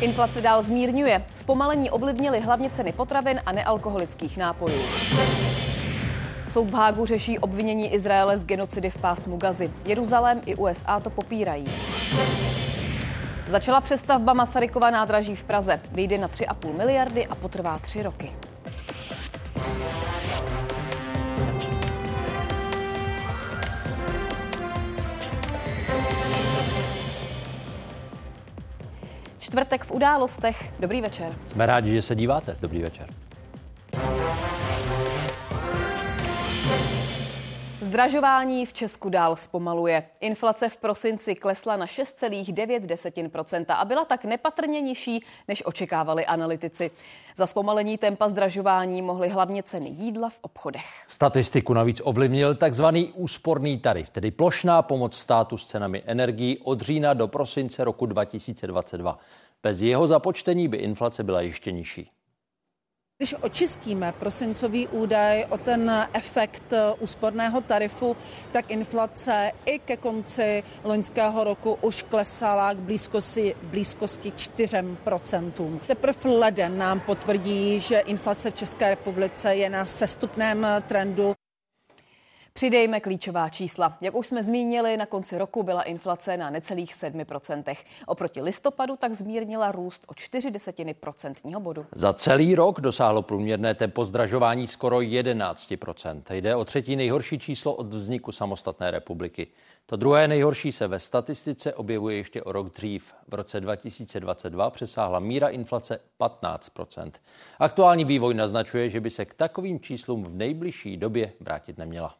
Inflace dál zmírňuje. Zpomalení ovlivnily hlavně ceny potravin a nealkoholických nápojů. Soud v Hágu řeší obvinění Izraele z genocidy v pásmu Gazy. Jeruzalém i USA to popírají. Začala přestavba Masarykova nádraží v Praze. Vyjde na 3,5 miliardy a potrvá tři roky. Čtvrtek v událostech. Dobrý večer. Jsme rádi, že se díváte. Dobrý večer. Zdražování v Česku dál zpomaluje. Inflace v prosinci klesla na 6,9% a byla tak nepatrně nižší, než očekávali analytici. Za zpomalení tempa zdražování mohly hlavně ceny jídla v obchodech. Statistiku navíc ovlivnil takzvaný úsporný tarif, tedy plošná pomoc státu s cenami energií od října do prosince roku 2022. Bez jeho započtení by inflace byla ještě nižší. Když očistíme prosincový údaj o ten efekt úsporného tarifu, tak inflace i ke konci loňského roku už klesala k blízkosti, blízkosti 4%. Teprve leden nám potvrdí, že inflace v České republice je na sestupném trendu. Přidejme klíčová čísla. Jak už jsme zmínili, na konci roku byla inflace na necelých 7%. Oproti listopadu tak zmírnila růst o 4 desetiny procentního bodu. Za celý rok dosáhlo průměrné tempo zdražování skoro 11%. Jde o třetí nejhorší číslo od vzniku samostatné republiky. To druhé nejhorší se ve statistice objevuje ještě o rok dřív. V roce 2022 přesáhla míra inflace 15% Aktuální vývoj naznačuje, že by se k takovým číslům v nejbližší době vrátit neměla.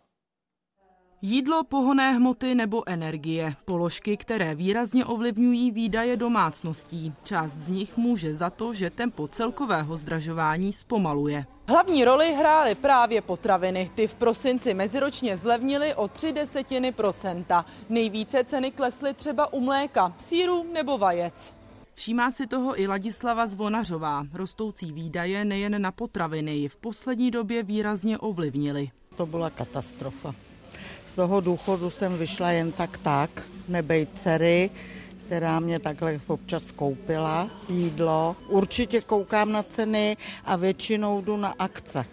Jídlo, pohonné hmoty nebo energie. Položky, které výrazně ovlivňují výdaje domácností. Část z nich může za to, že tempo celkového zdražování zpomaluje. Hlavní roli hrály právě potraviny. Ty v prosinci meziročně zlevnily o 3 desetiny procenta. Nejvíce ceny klesly třeba u mléka, síru nebo vajec. Všímá si toho i Ladislava Zvonařová. Rostoucí výdaje nejen na potraviny ji v poslední době výrazně ovlivnily. To byla katastrofa. Z toho důchodu jsem vyšla jen tak tak, nebej dcery, která mě takhle občas koupila jídlo. Určitě koukám na ceny a většinou jdu na akce.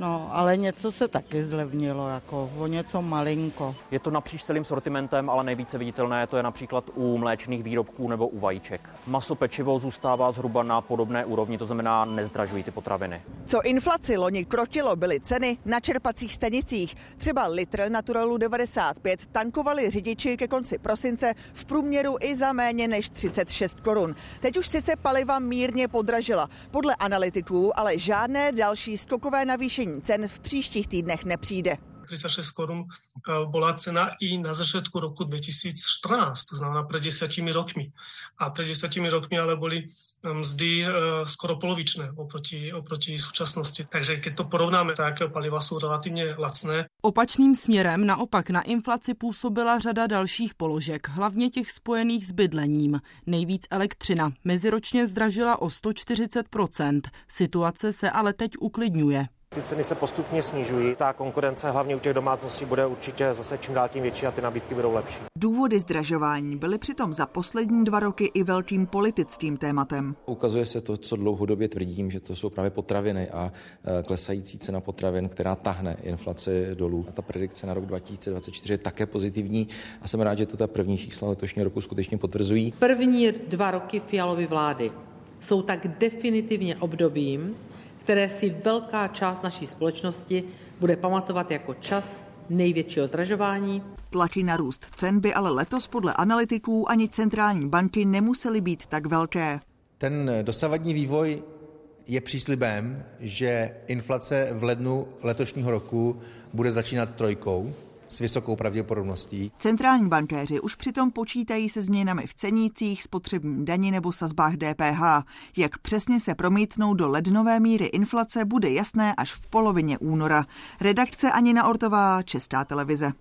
No, ale něco se taky zlevnilo, jako o něco malinko. Je to napříč celým sortimentem, ale nejvíce viditelné to je například u mléčných výrobků nebo u vajíček. Maso pečivo zůstává zhruba na podobné úrovni, to znamená nezdražují ty potraviny. Co inflaci loni krotilo, byly ceny na čerpacích stanicích. Třeba litr Naturalu 95 tankovali řidiči ke konci prosince v průměru i za méně než 36 korun. Teď už sice paliva mírně podražila. Podle analytiků ale žádné další skokové navýšení zvýšení cen v příštích týdnech nepřijde. 36 korun eh, bola cena i na začiatku roku 2014, to znamená pred desiatimi rokmi. A pred desiatimi rokmi ale boli eh, mzdy eh, skoro polovičné oproti, oproti súčasnosti. Takže keď to porovnáme, tak paliva jsou relativně lacné. Opačným směrem naopak na inflaci působila řada dalších položek, hlavně těch spojených s bydlením. Nejvíc elektřina meziročně zdražila o 140% Situace se ale teď uklidňuje. Ty ceny se postupně snižují. Ta konkurence hlavně u těch domácností bude určitě zase čím dál tím větší a ty nabídky budou lepší. Důvody zdražování byly přitom za poslední dva roky i velkým politickým tématem. Ukazuje se to, co dlouhodobě tvrdím, že to jsou právě potraviny a e, klesající cena potravin, která tahne inflaci dolů. A ta predikce na rok 2024 je také pozitivní a jsem rád, že to ta první čísla letošního roku skutečně potvrzují. První dva roky Fialovy vlády jsou tak definitivně obdobím, které si velká část naší společnosti bude pamatovat jako čas největšího zdražování. Tlaky na růst cen by ale letos podle analytiků ani centrální banky nemusely být tak velké. Ten dosavadní vývoj je příslibem, že inflace v lednu letošního roku bude začínat trojkou, s vysokou pravděpodobností. Centrální bankéři už přitom počítají se změnami v cenících, spotřební dani nebo sazbách DPH. Jak přesně se promítnou do lednové míry inflace, bude jasné až v polovině února. Redakce Anina Ortová, Česká televize.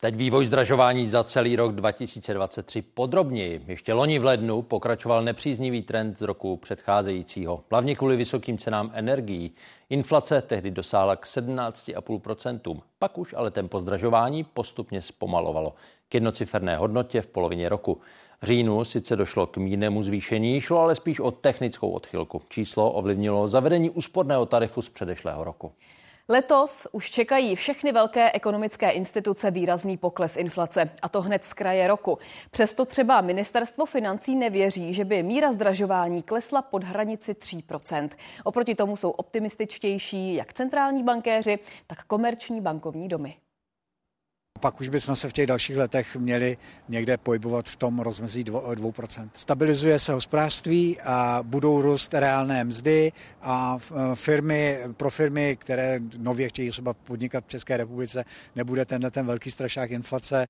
Teď vývoj zdražování za celý rok 2023 podrobněji. Ještě loni v lednu pokračoval nepříznivý trend z roku předcházejícího, hlavně kvůli vysokým cenám energií. Inflace tehdy dosáhla k 17,5%. Pak už ale tempo zdražování postupně zpomalovalo k jednociferné hodnotě v polovině roku. V říjnu sice došlo k mírnému zvýšení, šlo ale spíš o technickou odchylku. Číslo ovlivnilo zavedení úsporného tarifu z předešlého roku. Letos už čekají všechny velké ekonomické instituce výrazný pokles inflace, a to hned z kraje roku. Přesto třeba ministerstvo financí nevěří, že by míra zdražování klesla pod hranici 3%. Oproti tomu jsou optimističtější jak centrální bankéři, tak komerční bankovní domy. Pak už bychom se v těch dalších letech měli někde pohybovat v tom rozmezí 2%. Stabilizuje se hospodářství a budou růst reálné mzdy a e, firmy, pro firmy, které nově chtějí třeba podnikat v České republice, nebude tenhle ten velký strašák inflace.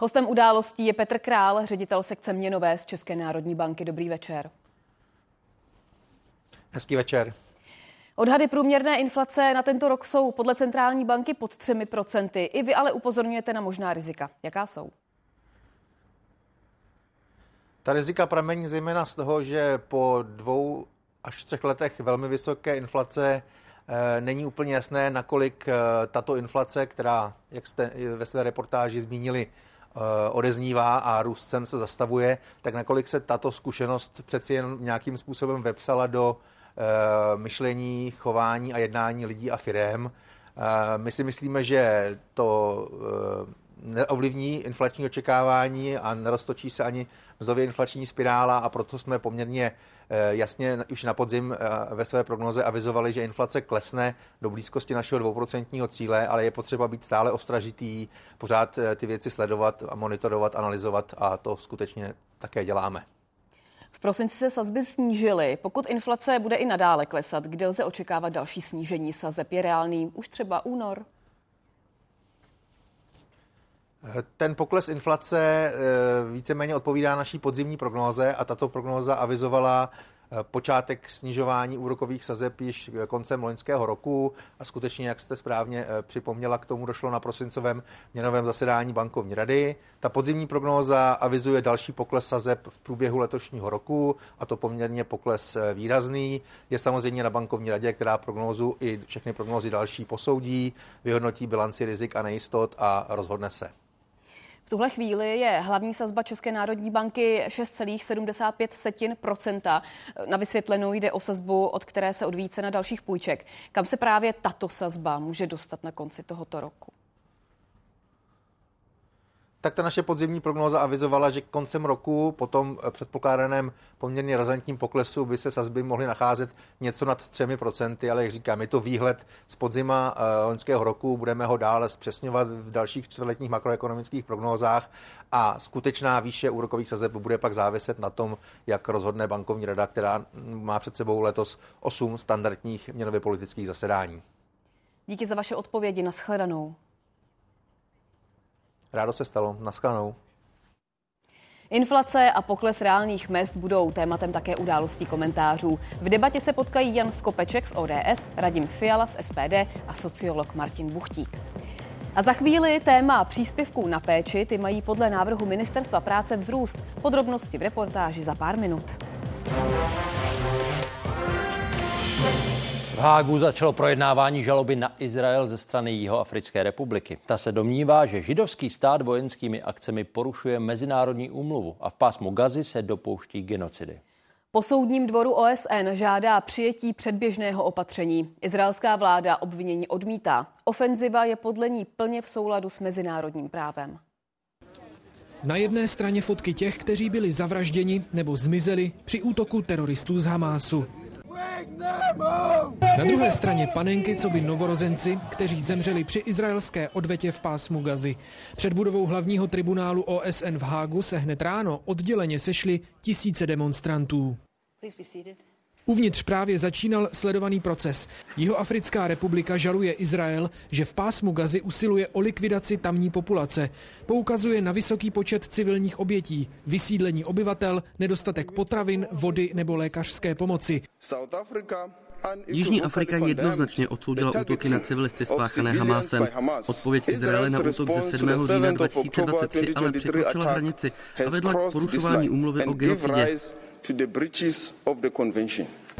Hostem událostí je Petr Král, ředitel sekce měnové z České národní banky. Dobrý večer. Hezký večer. Odhady průměrné inflace na tento rok jsou podle centrální banky pod 3%. I vy ale upozorňujete na možná rizika. Jaká jsou? Ta rizika pramení zejména z toho, že po dvou až třech letech velmi vysoké inflace e, není úplně jasné, nakolik e, tato inflace, která, jak jste ve své reportáži zmínili, odeznívá a růst cen se zastavuje, tak nakolik se tato zkušenost přeci jen nějakým způsobem vepsala do Eh, myšlení, chování a jednání lidí a firem. Eh, my si myslíme, že to eh, neovlivní inflační očekávání a neroztočí se ani mzdově inflační spirála a proto jsme poměrně jasně už na podzim ve své prognoze avizovali, že inflace klesne do blízkosti našeho dvouprocentního cíle, ale je potřeba být stále ostražitý, pořád ty věci sledovat monitorovat, analyzovat a to skutečně také děláme. Prosinci se sazby snížily. Pokud inflace bude i nadále klesat, kde lze očekávat další snížení sazeb? Je reálný už třeba únor? Ten pokles inflace eh, víceméně odpovídá naší podzimní prognóze a tato prognóza avizovala počátek snižování úrokových sazeb již koncem loňského roku a skutečně, jak jste správně eh, připomněla, k tomu došlo na prosincovém měnovém zasedání bankovní rady. Ta podzimní prognóza avizuje další pokles sazeb v průběhu letošního roku a to poměrně pokles eh, výrazný. Je samozřejmě na bankovní radě, která prognózu i všechny prognózy další posoudí, vyhodnotí bilanci rizik a nejistot a rozhodne se. V tuhle chvíli je hlavní sazba České národní banky 6,75 Na vysvětlenou jde o sazbu, od které se odvíjí cena dalších půjček. Kam se právě tato sazba může dostat na konci tohoto roku? Tak ta naše podzimní prognóza avizovala, že koncem roku po tom předpokládaném poměrně razantním poklesu by se sazby mohly nacházet něco nad 3%, ale jak říkám, je to výhled z podzima eh, loňského roku, budeme ho dále zpřesňovat v dalších čtvrtletních makroekonomických prognózách a skutečná výše úrokových sazeb bude pak záviset na tom, jak rozhodne bankovní rada, která má před sebou letos 8 standardních měnově politických zasedání. Díky za vaše odpovědi. Naschledanou. Rádo se stalo. Naschledanou. Inflace a pokles reálných mest budou tématem také událostí komentářů. V debatě se potkají Jan Skopeček z ODS, Radim Fiala z SPD a sociolog Martin Buchtík. A za chvíli téma příspěvků na péči, ty mají podle návrhu Ministerstva práce vzrůst. Podrobnosti v reportáži za pár minut. Hágu začalo projednávání žaloby na Izrael ze strany Jihoafrické republiky. Ta se domnívá, že židovský stát vojenskými akcemi porušuje mezinárodní úmluvu a v pásmu Gazy se dopouští genocidy. Po soudním dvoru OSN žádá přijetí předběžného opatření. Izraelská vláda obvinění odmítá. Ofenziva je podle ní plně v souladu s mezinárodním právem. Na jedné straně fotky těch, kteří byli zavražděni nebo zmizeli při útoku teroristů z Hamásu. Na druhé straně panenky, co by novorozenci, kteří zemřeli při izraelské odvetě v pásmu Gazy. Před budovou hlavního tribunálu OSN v Hágu se hned ráno odděleně sešly tisíce demonstrantů. Uvnitř právě začínal sledovaný proces. Jihoafrická republika žaluje Izrael, že v pásmu Gazy usiluje o likvidaci tamní populace. Poukazuje na vysoký počet civilních obětí, vysídlení obyvatel, nedostatek potravin, vody nebo lékařské pomoci. Jižní Afrika jednoznačně odsoudila útoky na civilisty spáchané Hamásem. Odpověď Izraele na útok ze 7. října 2023 ale překročila hranici a vedla k porušování úmluvy o genocidě.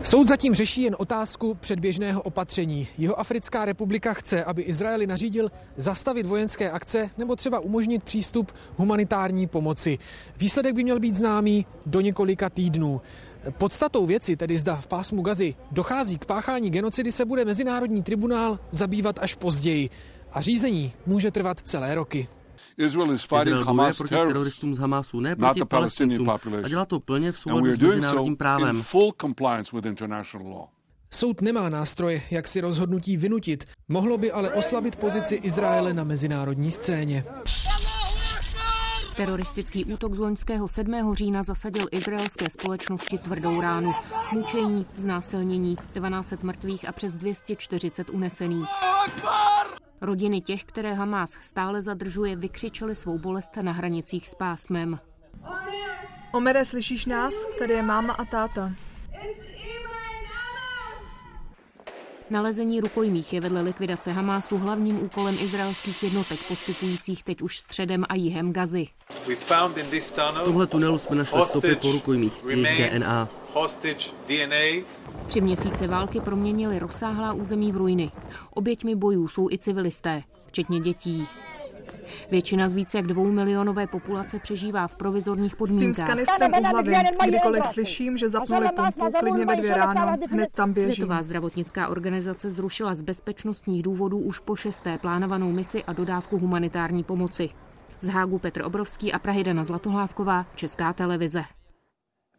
Soud zatím řeší jen otázku předběžného opatření. Jeho Africká republika chce, aby Izraeli nařídil zastavit vojenské akce nebo třeba umožnit přístup humanitární pomoci. Výsledek by měl být známý do několika týdnů. Podstatou věci, tedy zda v pásmu Gazy dochází k páchání genocidy, se bude Mezinárodní tribunál zabývat až později. A řízení může trvat celé roky. Izrael bojuje proti teroristům z Hamasu, ne proti palestincům. A dělá to plně v souladu s mezinárodním právem. Soud nemá nástroje, jak si rozhodnutí vynutit. Mohlo by ale oslabit pozici Izraele na mezinárodní scéně. Teroristický útok z loňského 7. října zasadil izraelské společnosti tvrdou ránu. Mučení, znásilnění, 12 mrtvých a přes 240 unesených. Rodiny těch, které Hamás stále zadržuje, vykřičely svou bolest na hranicích s pásmem. Omere, slyšíš nás? Tady je máma a táta. Nalezení rukojmích je vedle likvidace Hamásu hlavním úkolem izraelských jednotek postupujících teď už středem a jihem Gazy. V tomhle tunelu jsme našli stopy po rukojmích, jejich DNA. Tři měsíce války proměnily rozsáhlá území v ruiny. Oběťmi bojů jsou i civilisté, včetně dětí. Většina z více jak dvou milionové populace přežívá v provizorních podmínkách. S kanistrem u hlavy. Kdykoliv slyším, že zapnuli pumpu, klidně ve dvě ráno, hned tam běžím. Světová zdravotnická organizace zrušila z bezpečnostních důvodů už po šesté plánovanou misi a dodávku humanitární pomoci. Z Hágu Petr Obrovský a Prahy Dana Zlatohlávková, Česká televize.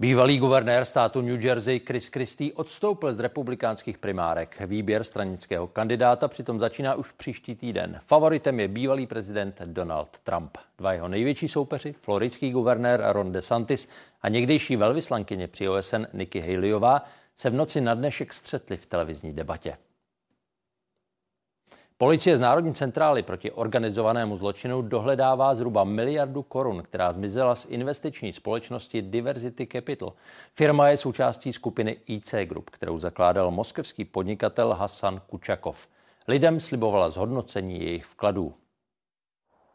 Bývalý guvernér státu New Jersey Chris Christie odstoupil z republikánských primárek. Výběr stranického kandidáta přitom začíná už příští týden. Favoritem je bývalý prezident Donald Trump. Dva jeho největší soupeři, floridský guvernér Ron DeSantis a někdejší velvyslankyně při OSN Nikki Haleyová, se v noci na dnešek střetli v televizní debatě. Policie z Národní centrály proti organizovanému zločinu dohledává zhruba miliardu korun, která zmizela z investiční společnosti Diversity Capital. Firma je součástí skupiny IC Group, kterou zakládal moskevský podnikatel Hasan Kučakov. Lidem slibovala zhodnocení jejich vkladů.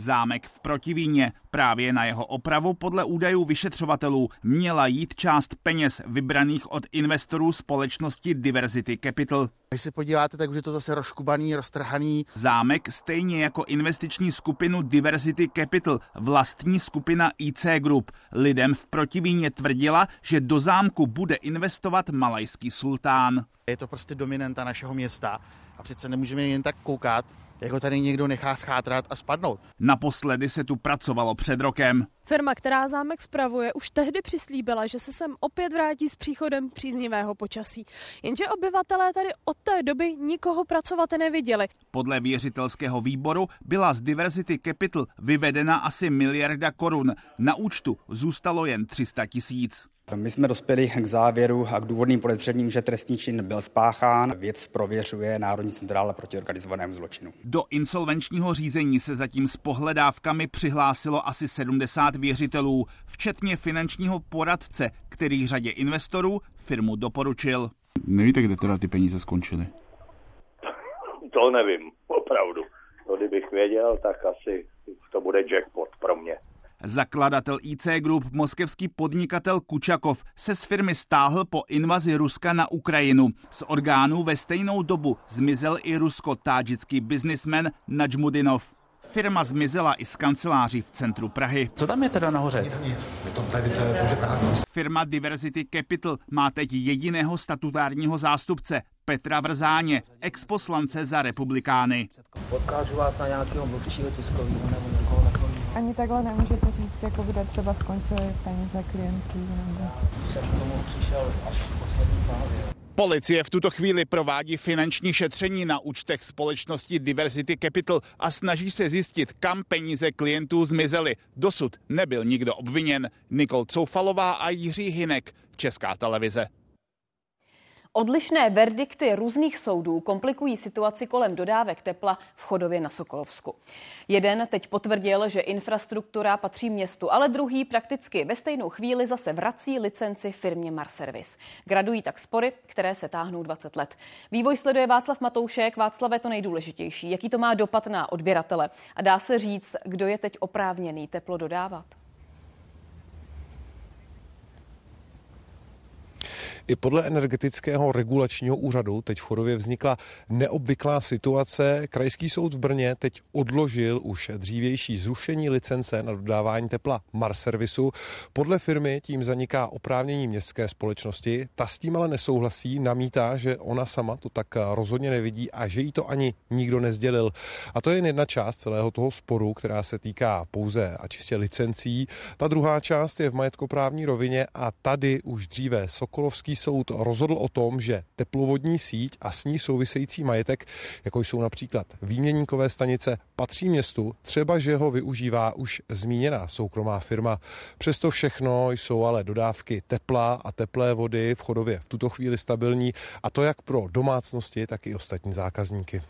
Zámek v Protivíně. Právě na jeho opravu podle údajů vyšetřovatelů měla jít část peněz vybraných od investorů společnosti Diversity Capital. Když se podíváte, tak už je to zase rozkubaný, roztrhaný. Zámek, stejně jako investiční skupinu Diversity Capital, vlastní skupina IC Group. Lidem v Protivíně tvrdila, že do zámku bude investovat malajský sultán. Je to prostě dominanta našeho města a přece nemůžeme jen tak koukat, jako tady někdo nechá schátrat a spadnout. Naposledy se tu pracovalo před rokem. Firma, která zámek spravuje, už tehdy přislíbila, že se sem opět vrátí s příchodem příznivého počasí. Jenže obyvatelé tady od té doby nikoho pracovat neviděli. Podle věřitelského výboru byla z Diversity Capital vyvedena asi miliarda korun. Na účtu zůstalo jen 300 tisíc. My jsme dospěli k závěru a k důvodným podezřením, že trestní čin byl spáchán. Věc prověřuje Národní centrála proti organizovanému zločinu. Do insolvenčního řízení se zatím s pohledávkami přihlásilo asi 70 věřitelů, včetně finančního poradce, který řadě investorů firmu doporučil. Nevíte, kde teda ty peníze skončily? To nevím, opravdu. To kdybych věděl, tak asi to bude jackpot pro mě. Zakladatel IC Group, moskevský podnikatel Kučakov, se z firmy stáhl po invazi Ruska na Ukrajinu. Z orgánů ve stejnou dobu zmizel i rusko-tádžický biznismen Najmudinov. Firma zmizela i z kanceláří v centru Prahy. Co tam je teda nahoře? To nic. Je to tady, to je. Firma Diversity Capital má teď jediného statutárního zástupce, Petra Vrzáně, exposlance za republikány. Odkážu vás na nějakého mluvčího tiskového nebo někoho takového. Ani takhle nemůžete říct, jako kde třeba skončily peníze klientů. Nebo... Jsem k tomu přišel až v poslední fázi. Policie v tuto chvíli provádí finanční šetření na účtech společnosti Diversity Capital a snaží se zjistit, kam peníze klientů zmizely. Dosud nebyl nikdo obviněn. Nikol Coufalová a Jiří Hinek, Česká televize. Odlišné verdikty různých soudů komplikují situaci kolem dodávek tepla v Chodově na Sokolovsku. Jeden teď potvrdil, že infrastruktura patří městu, ale druhý prakticky ve stejnou chvíli zase vrací licenci firmě Marservis. Gradují tak spory, které se táhnou 20 let. Vývoj sleduje Václav Matoušek. Václav je to nejdůležitější. Jaký to má dopad na odběratele? A dá se říct, kdo je teď oprávněný teplo dodávat? I podle energetického regulačního úřadu teď v Chodově vznikla neobvyklá situace. Krajský soud v Brně teď odložil už dřívější zrušení licence na dodávání tepla Mars Servisu. Podle firmy tím zaniká oprávnění městské společnosti. Ta s tím ale nesouhlasí, namítá, že ona sama to tak rozhodně nevidí a že jí to ani nikdo nezdělil. A to je jen jedna část celého toho sporu, která se týká pouze a čistě licencí. Ta druhá část je v majetkoprávní rovině a tady už dříve Sokolovský soud rozhodl o tom, že teplovodní síť a s ní související majetek, jako jsou například výměníkové stanice, patří městu, třeba že ho využívá už zmíněná soukromá firma. Přesto všechno jsou ale dodávky tepla a teplé vody v chodově v tuto chvíli stabilní a to jak pro domácnosti, tak i ostatní zákazníky.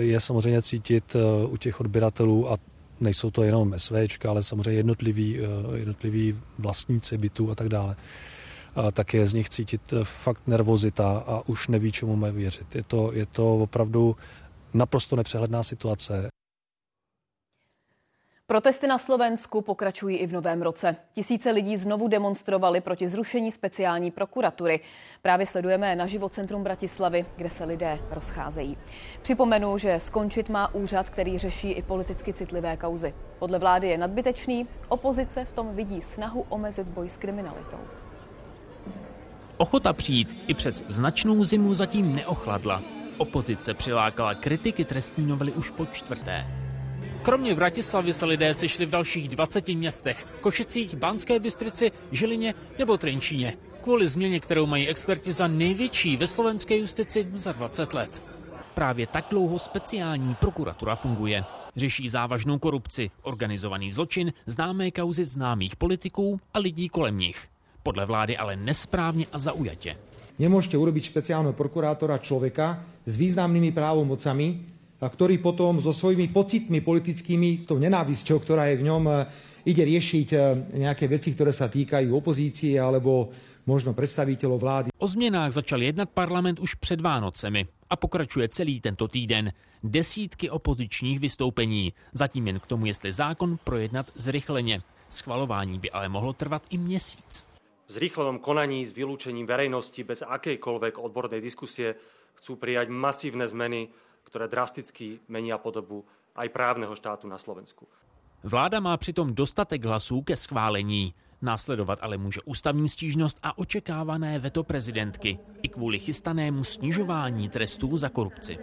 Je samozřejmě cítit eh, u těch odběratelů a nejsou to jenom SVčka, ale samozřejmě jednotliví, eh, jednotliví vlastníci bytů a tak dále tak je z nich cítit eh, fakt nervozita a už neví, čemu mají věřit. Je to, je to opravdu naprosto nepřehledná situace. Protesty na Slovensku pokračují i v novém roce. Tisíce lidí znovu demonstrovali proti zrušení speciální prokuratury. Právě sledujeme na život centrum Bratislavy, kde se lidé rozcházejí. Připomenu, že skončit má úřad, který řeší i politicky citlivé kauzy. Podle vlády je nadbytečný, opozice v tom vidí snahu omezit boj s kriminalitou. Ochota přijít i přes značnou zimu zatím neochladla. Opozice přilákala kritiky trestní novely už po čtvrté. Kromě Bratislavy se lidé sešli v dalších 20 městech. Košicích, Banské Bystrici, Žilině nebo Trenčíně. Kvůli změně, kterou mají experti za největší ve slovenské justici za 20 let. Právě tak dlouho speciální prokuratura funguje. Řeší závažnou korupci, organizovaný zločin, známé kauzy známých politiků a lidí kolem nich. Podle vlády ale nesprávně a zaujatě. Nemôžete urobiť špeciálneho prokurátora človeka s významnými právomocami, a ktorý potom so svojimi pocitmi politickými, s tou nenávisťou, ktorá je v ňom, e, ide riešiť e, nejaké veci, ktoré sa týkajú opozície alebo možno představitelů vlády. O změnách začal jednat parlament už před Vánocemi a pokračuje celý tento týden. Desítky opozičních vystoupení. Zatím jen k tomu, jestli zákon projednat zrychleně. Schvalování by ale mohlo trvat i měsíc zrýchlenom konaní s vylúčením verejnosti bez akejkoľvek odbornej diskusie chcú prijať masívne zmeny, ktoré drasticky menia podobu aj právneho štátu na Slovensku. Vláda má přitom dostatek hlasů ke schválení. Následovat ale může ústavní stížnost a očekávané veto prezidentky i kvůli chystanému snižování trestů za korupci.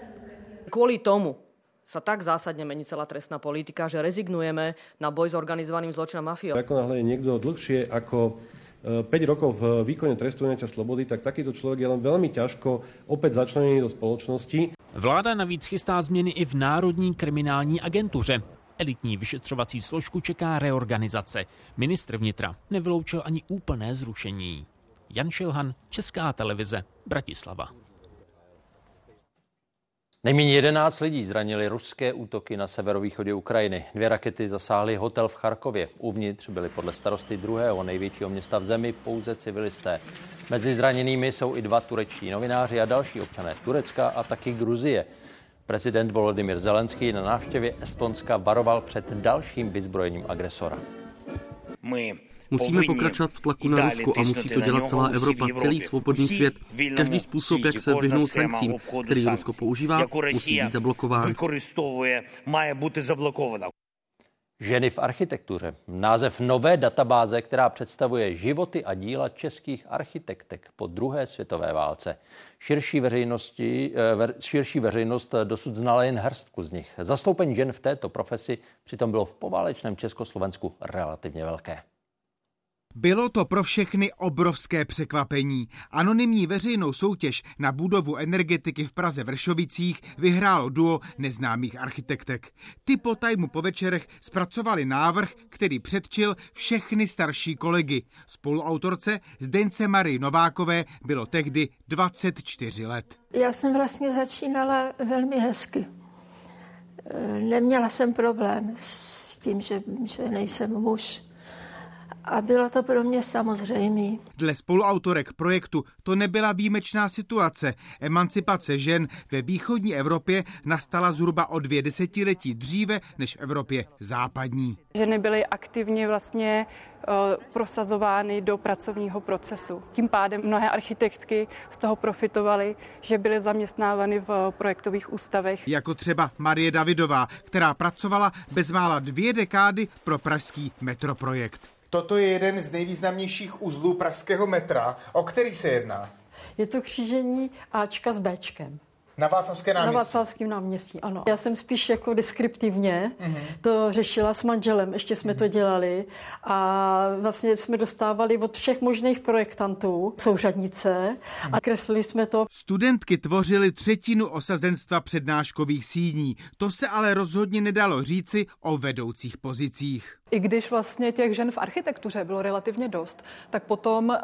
Kvôli tomu sa tak zásadne mení celá trestná politika, že rezignujeme na boj s organizovaným zločinom mafiou. Ako náhle je niekto dlhšie ako 5 rokov v výkone trestu odňatia slobody, tak takýto človek je len veľmi ťažko opäť začlenený do spoločnosti. Vláda navíc chystá změny i v Národní kriminální agentuře. Elitní vyšetřovací složku čeká reorganizace. Ministr vnitra nevyloučil ani úplné zrušení. Jan Šilhan, Česká televize, Bratislava. Nejméně 11 lidí zranili ruské útoky na severovýchodě Ukrajiny. Dvě rakety zasáhly hotel v Charkově. Uvnitř byly podle starosty druhého největšího města v zemi pouze civilisté. Mezi zraněnými jsou i dva turečtí novináři a další občané Turecka a taky Gruzie. Prezident Volodymyr Zelenský na návštěvě Estonska varoval před dalším vyzbrojením agresora. My Musíme pokračovat v tlaku na Rusko a musí to dělat celá Evropa, celý svobodný svět. Každý způsob, jak se vyhnout sankcím, který Rusko používá, musí být zablokován. Ženy v architektuře. Název nové databáze, která představuje životy a díla českých architektek po druhé světové válce. Širší, veřejnosti, eh, širší veřejnost dosud znala jen hrstku z nich. Zastoupení žen v této profesi přitom bylo v poválečném Československu relativně velké. Bylo to pro všechny obrovské překvapení. Anonymní veřejnou soutěž na budovu energetiky v Praze Vršovicích vyhrálo duo neznámých architektek. Ty po tajmu po večerech zpracovali návrh, který předčil všechny starší kolegy. Spoluautorce Zdence Marie Novákové bylo tehdy 24 let. Já jsem vlastně začínala velmi hezky. Neměla jsem problém s tím, že, že nejsem muž a bylo to pro mě samozřejmé. Dle spoluautorek projektu to nebyla výjimečná situace. Emancipace žen ve východní Evropě nastala zhruba o dvě desetiletí dříve než v Evropě západní. Ženy byly aktivně vlastně Eh, prosazovány do pracovního procesu. Tím pádem mnohé architektky z toho profitovaly, že byly zaměstnávány v projektových ústavech. Jako třeba Marie Davidová, která pracovala bezmála dvě dekády pro pražský metroprojekt. Toto je jeden z nejvýznamnějších uzlů pražského metra. O který se jedná? Je to křížení Ačka s Bčkem. Na Václavské náměstí? Na Václavském náměstí, ano. Já jsem spíš jako deskriptivně mm-hmm. to řešila s manželem, ještě jsme mm-hmm. to dělali a vlastně jsme dostávali od všech možných projektantů souřadnice mm-hmm. a kreslili jsme to. Studentky tvořily třetinu osazenstva přednáškových síní. To se ale rozhodně nedalo říci o vedoucích pozicích. I když vlastně těch žen v architektuře bylo relativně dost, tak potom uh,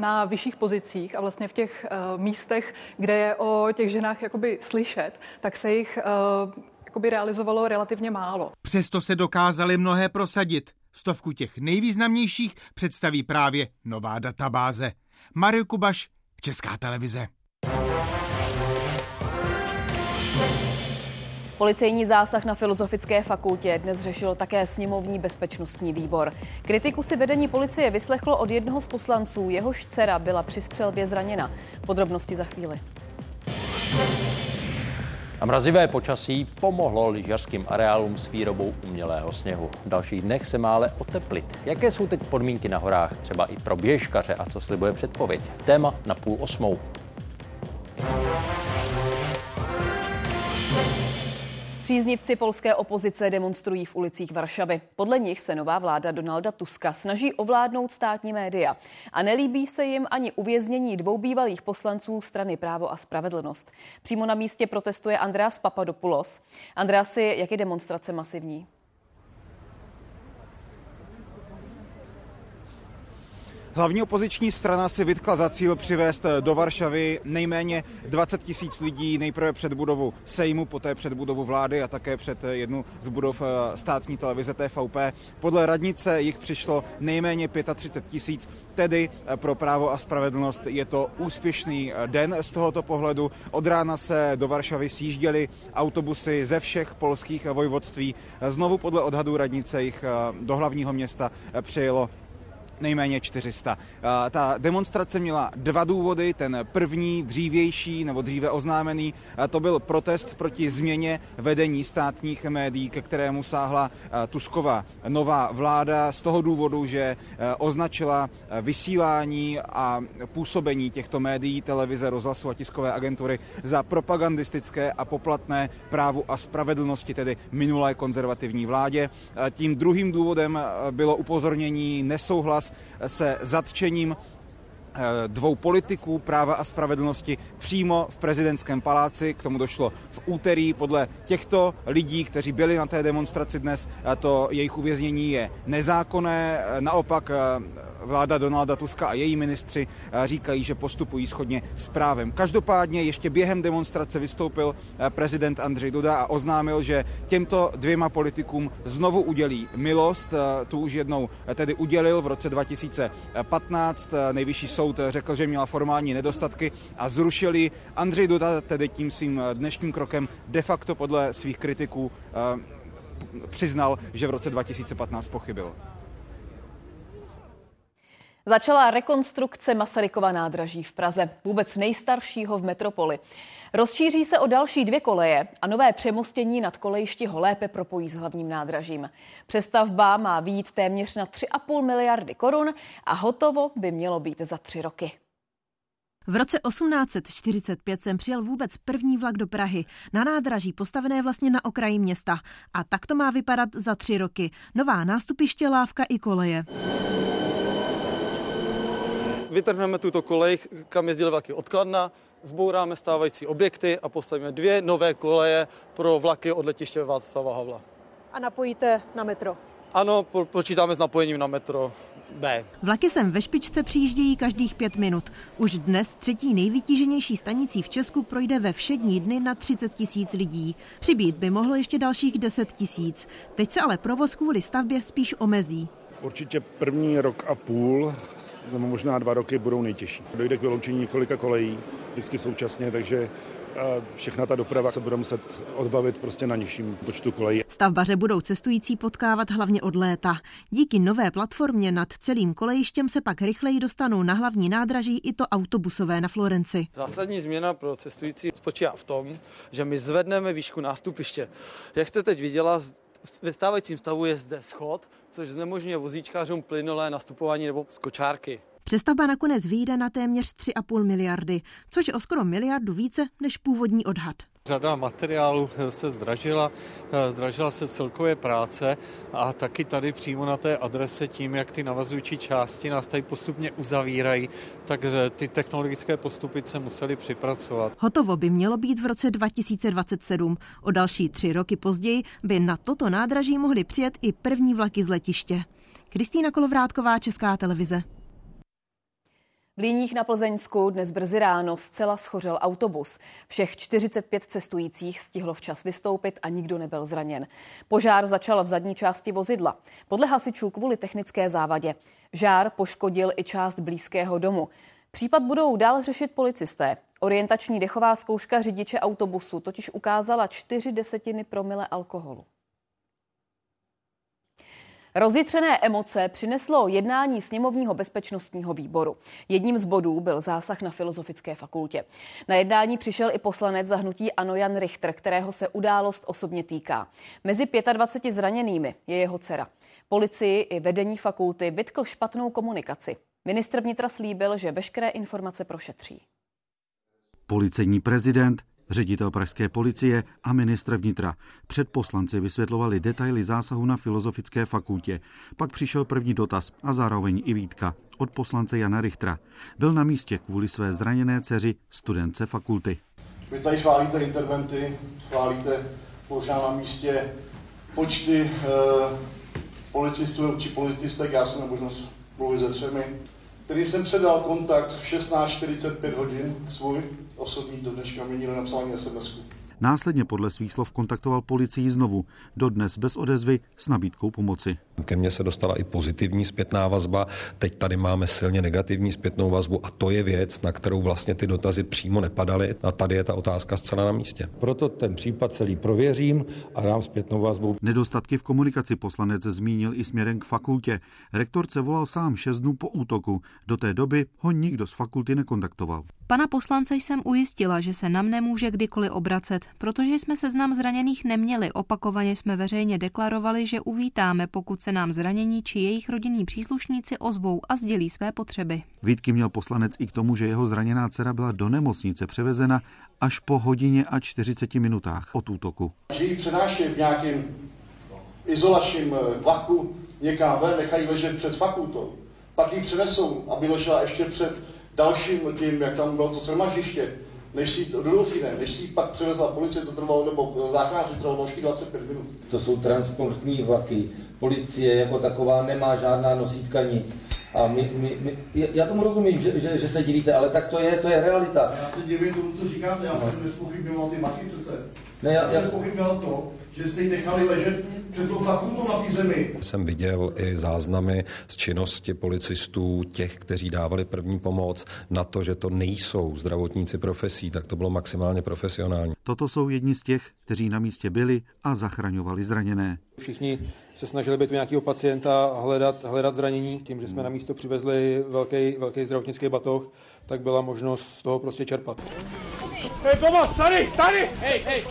na vyšších pozicích a vlastně v těch uh, místech, kde je o těch ženách jakoby slyšet, tak se jich uh, jakoby realizovalo relativně málo. Přesto se dokázali mnohé prosadit. Stovku těch nejvýznamnějších představí právě nová databáze. Mario Kubaš, Česká televize. Policejní zásah na Filozofické fakultě dnes řešil také sněmovní bezpečnostní výbor. Kritiku si vedení policie vyslechlo od jednoho z poslanců, jehož dcera byla při střelbě zraněna. Podrobnosti za chvíli. A mrazivé počasí pomohlo lyžařským areálům s výrobou umělého sněhu. V dalších dnech se má ale oteplit. Jaké jsou teď podmínky na horách, třeba i pro běžkaře a co slibuje předpověď? Téma na půl osmou. Příznivci polské opozice demonstrují v ulicích Varšavy. Podle nich se nová vláda Donalda Tuska snaží ovládnout státní média. A nelíbí se jim ani uvěznění dvou bývalých poslanců strany Právo a spravedlnost. Přímo na místě protestuje Andreas Papadopoulos. Andreasi, jak je demonstrace masivní? Hlavní opoziční strana si vytkla za cíl přivést do Varšavy nejméně 20 tisíc lidí, nejprve před budovu Sejmu, poté před budovu vlády a také před jednu z budov eh, státní televize TVP. Podle radnice jich přišlo nejméně 35 tisíc, tedy eh, pro právo a spravedlnost je to úspěšný eh, den z tohoto pohledu. Od rána se do Varšavy sjížděly autobusy ze všech polských vojvodství. Znovu podle odhadů radnice jich do hlavního města přijelo nejméně 400. Ta demonstrace měla dva důvody. Ten první, dřívější nebo dříve oznámený, to byl protest proti změně vedení státních médií, ke kterému sáhla Tuskova nová vláda z toho důvodu, že označila vysílání a působení těchto médií, televize, rozhlasu a tiskové agentury za propagandistické a poplatné právu a spravedlnosti, tedy minulé konzervativní vládě. Tím druhým důvodem bylo upozornění nesouhlas se zatčením eh, dvou politiků práva a spravedlnosti přímo v prezidentském paláci. K tomu došlo v úterý. Podle těchto lidí, kteří byli na té demonstraci dnes, to jejich uvěznění je nezákonné. Naopak eh, vláda Donalda Tuska a její ministři eh, říkají, že postupují schodně s právem. Každopádně ještě během demonstrace vystoupil eh, prezident Andřej Duda a oznámil, že těmto dvěma politikům znovu udělí milost. Eh, tu už jednou tedy udělil v roce 2015. Nejvyšší soud řekl, že měla formální nedostatky a zrušil ji. Andřej Duda tedy tím svým dnešním krokem de facto podle svých kritiků přiznal, že v roce 2015 pochybil. Začala rekonstrukce Masarykova nádraží v Praze, vůbec nejstaršího v metropoli. Rozšíří se o další dvě koleje a nové přemostění nad kolejišti ho lépe propojí s hlavním nádražím. Přestavba má výjít téměř na 3,5 miliardy korun a hotovo by mělo být za tři roky. V roce 1845 jsem přijel vůbec první vlak do Prahy, na nádraží postavené vlastně na okraji města. A tak to má vypadat za tři roky. Nová nástupiště, lávka i koleje. Vytrhneme tuto kolej, kam jezdily vlaky odkladna, zbouráme stávající objekty a postavíme dvě nové koleje pro vlaky od letiště Václava Havla. A napojíte na metro? Ano, počítáme s napojením na metro B. Vlaky sem ve špičce přijíždějí každých pět minut. Už dnes třetí nejvytíženější stanicí v Česku projde ve všední dny na 30 tisíc lidí. Přibít by mohlo ještě dalších 10 tisíc. Teď se ale provoz kvůli stavbě spíš omezí. Určitě první rok a půl, nebo možná dva roky budou nejtěžší. Dojde k vyloučení několika kolejí, vždycky současně, takže všechna ta doprava se bude muset odbavit prostě na nižším počtu kolejí. Stavbaře budou cestující potkávat hlavně od léta. Díky nové platformě nad celým kolejištěm se pak rychleji dostanou na hlavní nádraží i to autobusové na Florenci. Zásadní změna pro cestující spočívá v tom, že my zvedneme výšku nástupiště. Jak jste teď viděla, ve stávajícím stavu je zde schod, což znemožňuje vozíčkářům plynulé nastupování nebo skočárky. Přestavba nakonec vyjde na téměř 3,5 miliardy, což je o skoro miliardu více než původní odhad. Řada materiálů se zdražila, zdražila se celkové práce a taky tady přímo na té adrese tím, jak ty navazující části nás tady postupně uzavírají, takže ty technologické postupy se museli připracovat. Hotovo by mělo být v roce 2027. O další tři roky později by na toto nádraží mohly přijet i první vlaky z letiště. Kristýna Kolovrátková, Česká televize. V Líních na Plzeňsku dnes brzy ráno zcela schořel autobus. Všech 45 cestujících stihlo včas vystoupit a nikdo nebyl zraněn. Požár začal v zadní části vozidla. Podle hasičů kvůli technické závadě. Žár poškodil i část blízkého domu. Případ budou dál řešit policisté. Orientační dechová zkouška řidiče autobusu totiž ukázala čtyři desetiny promile alkoholu. Rozjitřené emoce přineslo jednání sněmovního bezpečnostního výboru. Jedním z bodů byl zásah na Filozofické fakultě. Na jednání přišel i poslanec zahnutí Ano Jan Richter, kterého se událost osobně týká. Mezi 25 zraněnými je jeho dcera. Policii i vedení fakulty vytkl špatnou komunikaci. Ministr vnitra slíbil, že veškeré informace prošetří. Policejní prezident Ředitel pražské policie a ministr vnitra před poslanci vysvětlovali detaily zásahu na Filozofické fakultě. Pak přišel první dotaz a zároveň i výtka od poslance Jana Richtra. Byl na místě kvůli své zraněné dceři studence fakulty. Vy tady chválíte interventy, chválíte možná na místě počty e, policistů či policistek, já jsem možnost mluvit se třemi, který jsem předal kontakt v 16.45 hodin svůj osobní do dneška mi napsal sms Následně podle svých slov kontaktoval policii znovu, dodnes bez odezvy s nabídkou pomoci. Ke mně se dostala i pozitivní zpětná vazba, teď tady máme silně negativní zpětnou vazbu a to je věc, na kterou vlastně ty dotazy přímo nepadaly a tady je ta otázka zcela na místě. Proto ten případ celý prověřím a dám zpětnou vazbu. Nedostatky v komunikaci poslanec zmínil i směrem k fakultě. Rektorce volal sám šest dnů po útoku. Do té doby ho nikdo z fakulty nekontaktoval. Pana poslance jsem ujistila, že se nám nemůže kdykoliv obracet, protože jsme seznam zraněných neměli. Opakovaně jsme veřejně deklarovali, že uvítáme, pokud se nám zranění či jejich rodinní příslušníci ozvou a sdělí své potřeby. Výtky měl poslanec i k tomu, že jeho zraněná dcera byla do nemocnice převezena až po hodině a 40 minutách od útoku. Že ji přenáší v nějakém izolačním eh, vlaku někam ven, nechají ležet před fakultou, pak ji přenesou, aby ležela ještě před dalším tím, jak tam bylo to shromaždiště, než si do Dolfine, než si pak přivezla policie, to trvalo, nebo záchranáři trvalo další 25 minut. To jsou transportní vlaky. Policie jako taková nemá žádná nosítka nic. A my, my, my, já tomu rozumím, že, že, že se divíte, ale tak to je, to je realita. Já se divím tomu, co říkáte, já no. jsem nespochybňoval ty maky přece. Ne, já, já, já jsem spochybňoval to, že jste ji nechali ležet před tou fakultou na té zemi. Jsem viděl i záznamy z činnosti policistů, těch, kteří dávali první pomoc, na to, že to nejsou zdravotníci profesí, tak to bylo maximálně profesionální. Toto jsou jedni z těch, kteří na místě byli a zachraňovali zraněné. Všichni se snažili být nějakého pacienta a hledat, hledat zranění. Tím, že jsme na místo přivezli velký, velký zdravotnický batoh, tak byla možnost z toho prostě čerpat. Hej, pomoc, tady, tady! Hej, hej!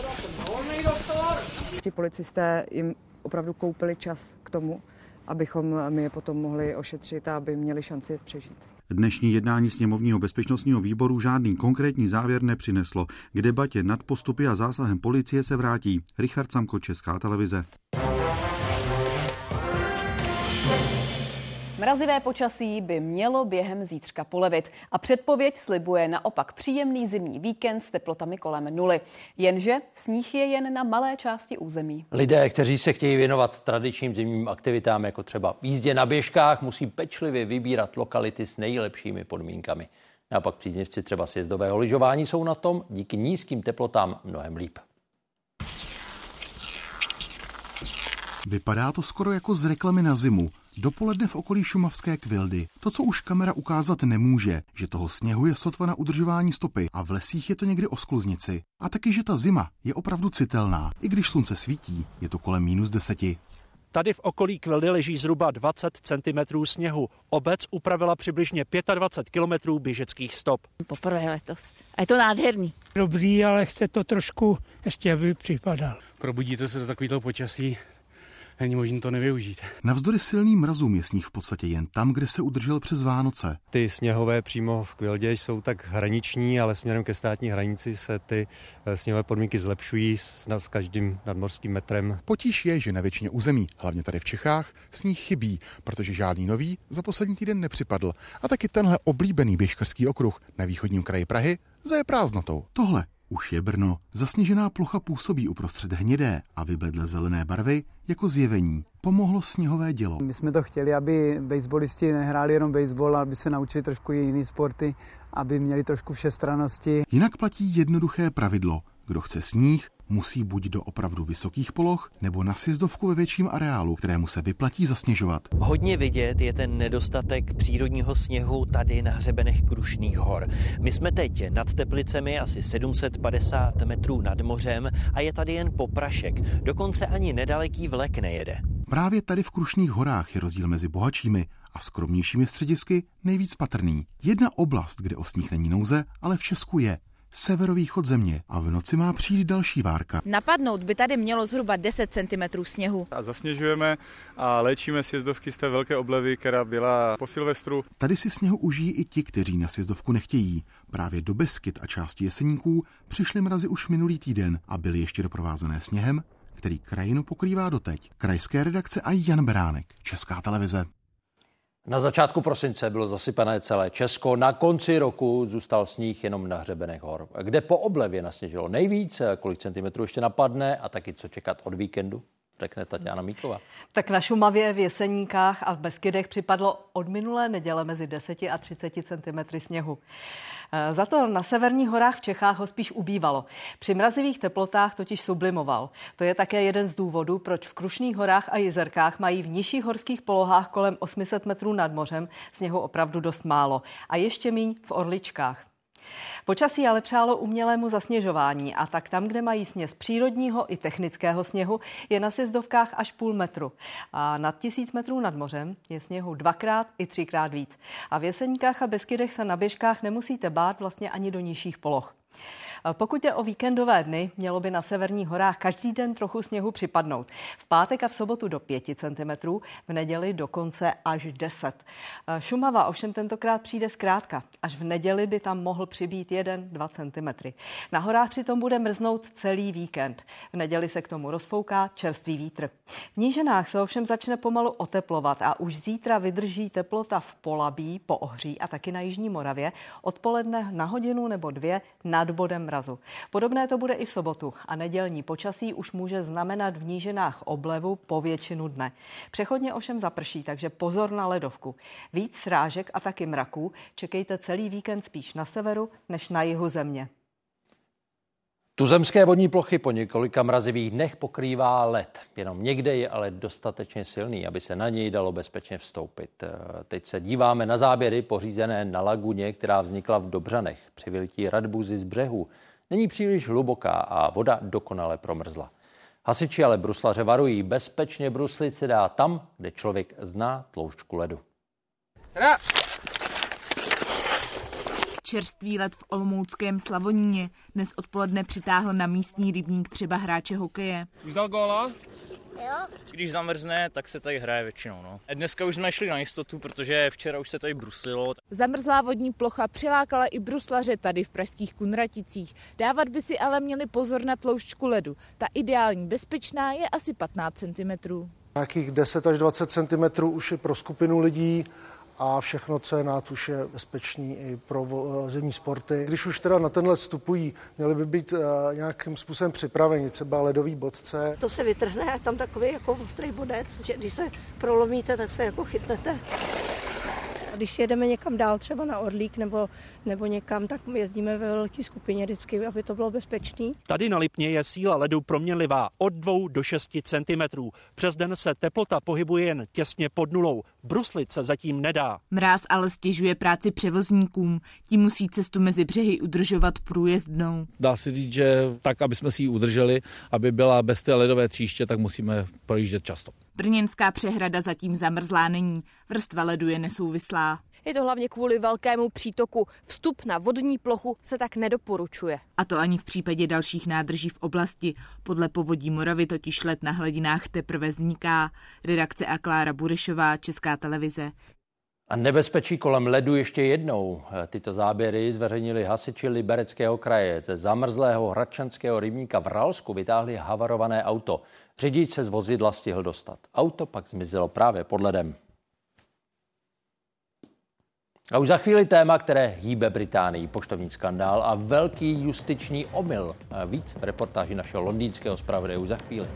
Volný doktor! Ti policisté jim opravdu koupili čas k tomu, abychom my je potom mohli ošetřit a aby měli šanci přežít. Dnešní jednání sněmovního bezpečnostního výboru žádný konkrétní závěr nepřineslo. K debatě nad postupy a zásahem policie se vrátí Richard Samko, Česká televize. Mrazivé počasí by mělo během zítřka polevit a předpověď slibuje naopak příjemný zimní víkend s teplotami kolem nuly. Jenže sníh je jen na malé části území. Lidé, kteří se chtějí věnovat tradičním zimním aktivitám, jako třeba jízdě na běžkách, musí pečlivě vybírat lokality s nejlepšími podmínkami. Naopak příznivci třeba sjezdového lyžování jsou na tom díky nízkým teplotám mnohem líp. Vypadá to skoro jako z reklamy na zimu. Dopoledne v okolí šumavské kvildy. To, co už kamera ukázat nemůže, že toho sněhu je sotva na udržování stopy a v lesích je to někdy o skluznici. A taky, že ta zima je opravdu citelná. I když slunce svítí, je to kolem minus deseti. Tady v okolí Kvildy leží zhruba 20 cm sněhu. Obec upravila přibližně 25 km běžeckých stop. Poprvé letos. A je to nádherný. Dobrý, ale chce to trošku ještě, aby připadal. Probudíte se do takového počasí, není možné to nevyužít. Navzdory silným mrazům je sníh v podstatě jen tam, kde se udržel přes Vánoce. Ty sněhové přímo v Kvildě jsou tak hraniční, ale směrem ke státní hranici se ty eh, sněhové podmínky zlepšují s, s každým nadmorským metrem. Potíž je, že na většině území, hlavně tady v Čechách, sníh chybí, protože žádný nový za poslední týden nepřipadl. A taky tenhle oblíbený běžkařský okruh na východním kraji Prahy zaje prázdnotou. Tohle už je Brno. Zasněžená plocha působí uprostřed hnědé a vybledle zelené barvy jako zjevení. Pomohlo sněhové dělo. My jsme to chtěli, aby baseballisti nehráli jenom baseball, aby se naučili trošku i jiné sporty, aby měli trošku všestranosti. Jinak platí jednoduché pravidlo. Kdo chce sníh, musí buď do opravdu vysokých poloh, nebo na sjezdovku ve větším areálu, kterému se vyplatí zasněžovat. Hodně vidět je ten nedostatek přírodního sněhu tady na hřebenech Krušných hor. My jsme teď nad Teplicemi asi 750 metrů nad mořem a je tady jen poprašek. Dokonce ani nedaleký vlek nejede. Právě tady v Krušných horách je rozdíl mezi bohatšími a skromnějšími středisky nejvíc patrný. Jedna oblast, kde o sníh není nouze, ale v Česku je severovýchod země a v noci má přijít další várka. Napadnout by tady mělo zhruba 10 cm sněhu. A zasněžujeme a léčíme sjezdovky z té velké oblevy, která byla po Silvestru. Tady si sněhu užijí i ti, kteří na sjezdovku nechtějí. Právě do Beskyt a části Jeseníků přišly mrazy už minulý týden a byly ještě doprovázené sněhem, který krajinu pokrývá doteď. Krajské redakce a Jan Beránek, Česká televize. Na začátku prosince bylo zasypané celé Česko, na konci roku zůstal sníh jenom na hřebenech hor. Kde po oblevě nasněžilo nejvíc, kolik centimetrů ještě napadne a taky co čekat od víkendu? řekne Tatiana Míková. Tak na Šumavě v Jeseníkách a v Beskydech připadlo od minulé neděle mezi 10 a 30 cm sněhu. E, za to na severních horách v Čechách ho spíš ubývalo. Při mrazivých teplotách totiž sublimoval. To je také jeden z důvodů, proč v Krušných horách a jezerkách mají v nižších horských polohách kolem 800 metrů nad mořem sněhu opravdu dost málo. A ještě míň v Orličkách. Počasí ale přálo umělému zasněžování a tak tam, kde mají směs přírodního i technického sněhu, je na sjezdovkách až půl metru. A nad tisíc metrů nad mořem je sněhu dvakrát i třikrát víc. A v Jeseníkách a Beskydech se na běžkách nemusíte bát vlastně ani do nižších poloh. Pokud je o víkendové dny, mělo by na severních horách každý den trochu sněhu připadnout. V pátek a v sobotu do 5 cm, v neděli dokonce až 10. Šumava ovšem tentokrát přijde zkrátka. Až v neděli by tam mohl přibít 1-2 cm. Na horách přitom bude mrznout celý víkend. V neděli se k tomu rozfouká čerstvý vítr. V níženách se ovšem začne pomalu oteplovat a už zítra vydrží teplota v Polabí, po Ohří a taky na Jižní Moravě odpoledne na hodinu nebo dvě nad bodem mrazu. Podobné to bude i v sobotu a nedělní počasí už může znamenat v nížinách oblevu po většinu dne. Přechodně ovšem zaprší, takže pozor na ledovku. Víc srážek a taky mraků čekejte celý víkend spíš na severu než na jihu země. Tuzemské vodní plochy po několika mrazivých dnech pokrývá led. Jenom někde je ale dostatečně silný, aby se na něj dalo bezpečně vstoupit. Teď se díváme na záběry pořízené na laguně, která vznikla v Dobřanech při vylití radbuzy z břehu. Není příliš hluboká a voda dokonale promrzla. Hasiči ale bruslaře varují, bezpečně bruslit se dá tam, kde člověk zná tloušťku ledu. Teda. Čerstvý let v Olomouckém Slavoníně dnes odpoledne přitáhl na místní rybník třeba hráče hokeje. Už dal góla? Jo. Když zamrzne, tak se tady hraje většinou. No. Dneska už jsme šli na jistotu, protože včera už se tady bruslilo. Zamrzlá vodní plocha přilákala i bruslaře tady v pražských Kunraticích. Dávat by si ale měli pozor na tloušťku ledu. Ta ideální bezpečná je asi 15 cm. Nějakých 10 až 20 cm už je pro skupinu lidí a všechno, co je nad, už je bezpečný i pro zimní sporty. Když už teda na tenhle vstupují, měli by být uh, nějakým způsobem připraveni, třeba ledový bodce. To se vytrhne a tam takový jako ostrý bodec, že když se prolomíte, tak se jako chytnete. Když jedeme někam dál, třeba na Orlík nebo, nebo někam, tak jezdíme ve velké skupině vždycky, aby to bylo bezpečné. Tady na Lipně je síla ledu proměnlivá od 2 do 6 cm. Přes den se teplota pohybuje jen těsně pod nulou. Bruslit se zatím nedá. Mráz ale stěžuje práci převozníkům. Ti musí cestu mezi břehy udržovat průjezdnou. Dá se říct, že tak, aby jsme si ji udrželi, aby byla bez té ledové tříště, tak musíme projíždět často. Brněnská přehrada zatím zamrzlá není. Vrstva ledu je nesouvislá. Je to hlavně kvůli velkému přítoku. Vstup na vodní plochu se tak nedoporučuje. A to ani v případě dalších nádrží v oblasti. Podle povodí Moravy totiž let na hladinách teprve vzniká. Redakce a Klára Burešová, Česká televize. A nebezpečí kolem ledu ještě jednou. Tyto záběry zveřejnili hasiči Libereckého kraje. Ze zamrzlého hradčanského rybníka v Ralsku vytáhli havarované auto. Řidič se z vozidla stihl dostat. Auto pak zmizelo právě pod ledem. A už za chvíli téma, které hýbe Británii, poštovní skandál a velký justiční omyl. A víc reportáži našeho londýnského zpravodaje už za chvíli.